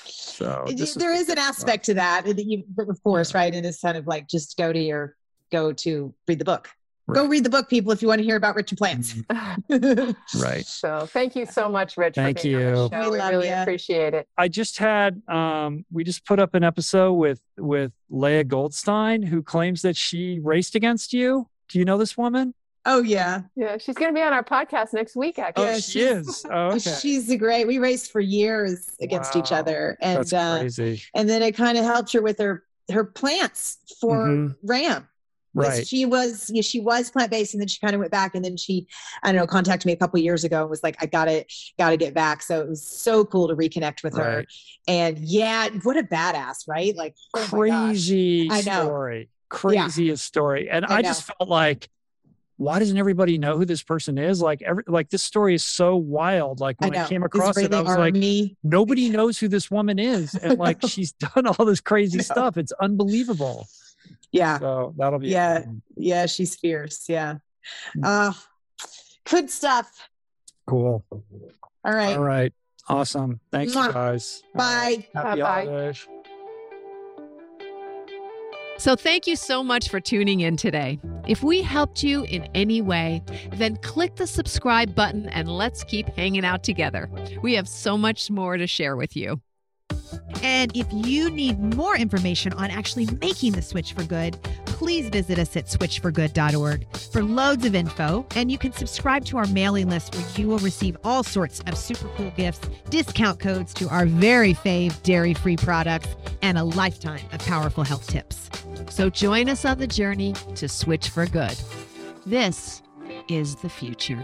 So it- this there is an good stuff. aspect to that. that you, of course, right? And it's kind of like just go to your go to read the book. Go read the book, people, if you want to hear about Richard plants. Mhm, Right. So thank you so much, Rich. Thank for being on the you. show. We We love really ya. appreciate it. I just had um we just put up an episode with with Leah Goldstein who claims that she raced against you. Do you know this woman? oh yeah, Yeah, she's going to be on our podcast next week. Actually, Oh, Yeah, she is. Oh, okay. she's a great. We raced for years against each other, and That's uh, crazy. and then it kind of helped her with her her plants for Mhm. RAAM. Right. She was yeah, she was plant based, and then she kind of went back, and then she I don't know contacted me a couple years ago and was like, I got to got to get back. So it was so cool to reconnect with her. Right. And yeah, what a badass, right? Like oh. Crazy I know. story. Craziest story. And I I, just felt like why doesn't everybody know who this person is? Like every like this story is so wild. Like when I, know. came across it, I was like, army. nobody knows who this woman is. And like she's done all this crazy stuff. It's unbelievable. Yeah, So that'll be Yeah. fun. yeah, she's fierce. Yeah. Mm. Uh good stuff. cool. All right. All right. Awesome. Thanks, Mwah. guys. All right. Bye. Happy Bye-bye. holidays. So, thank you so much for tuning in today. If we helped you in any way, then click the subscribe button and let's keep hanging out together. We have so much more to share with you. And if you need more information on actually making the switch for good, please visit us at switchforgood.org for loads of info. And you can subscribe to our mailing list where you will receive all sorts of super cool gifts, discount codes to our very fave dairy free products, and a lifetime of powerful health tips. So, join us on the journey to switch for good. This is the future.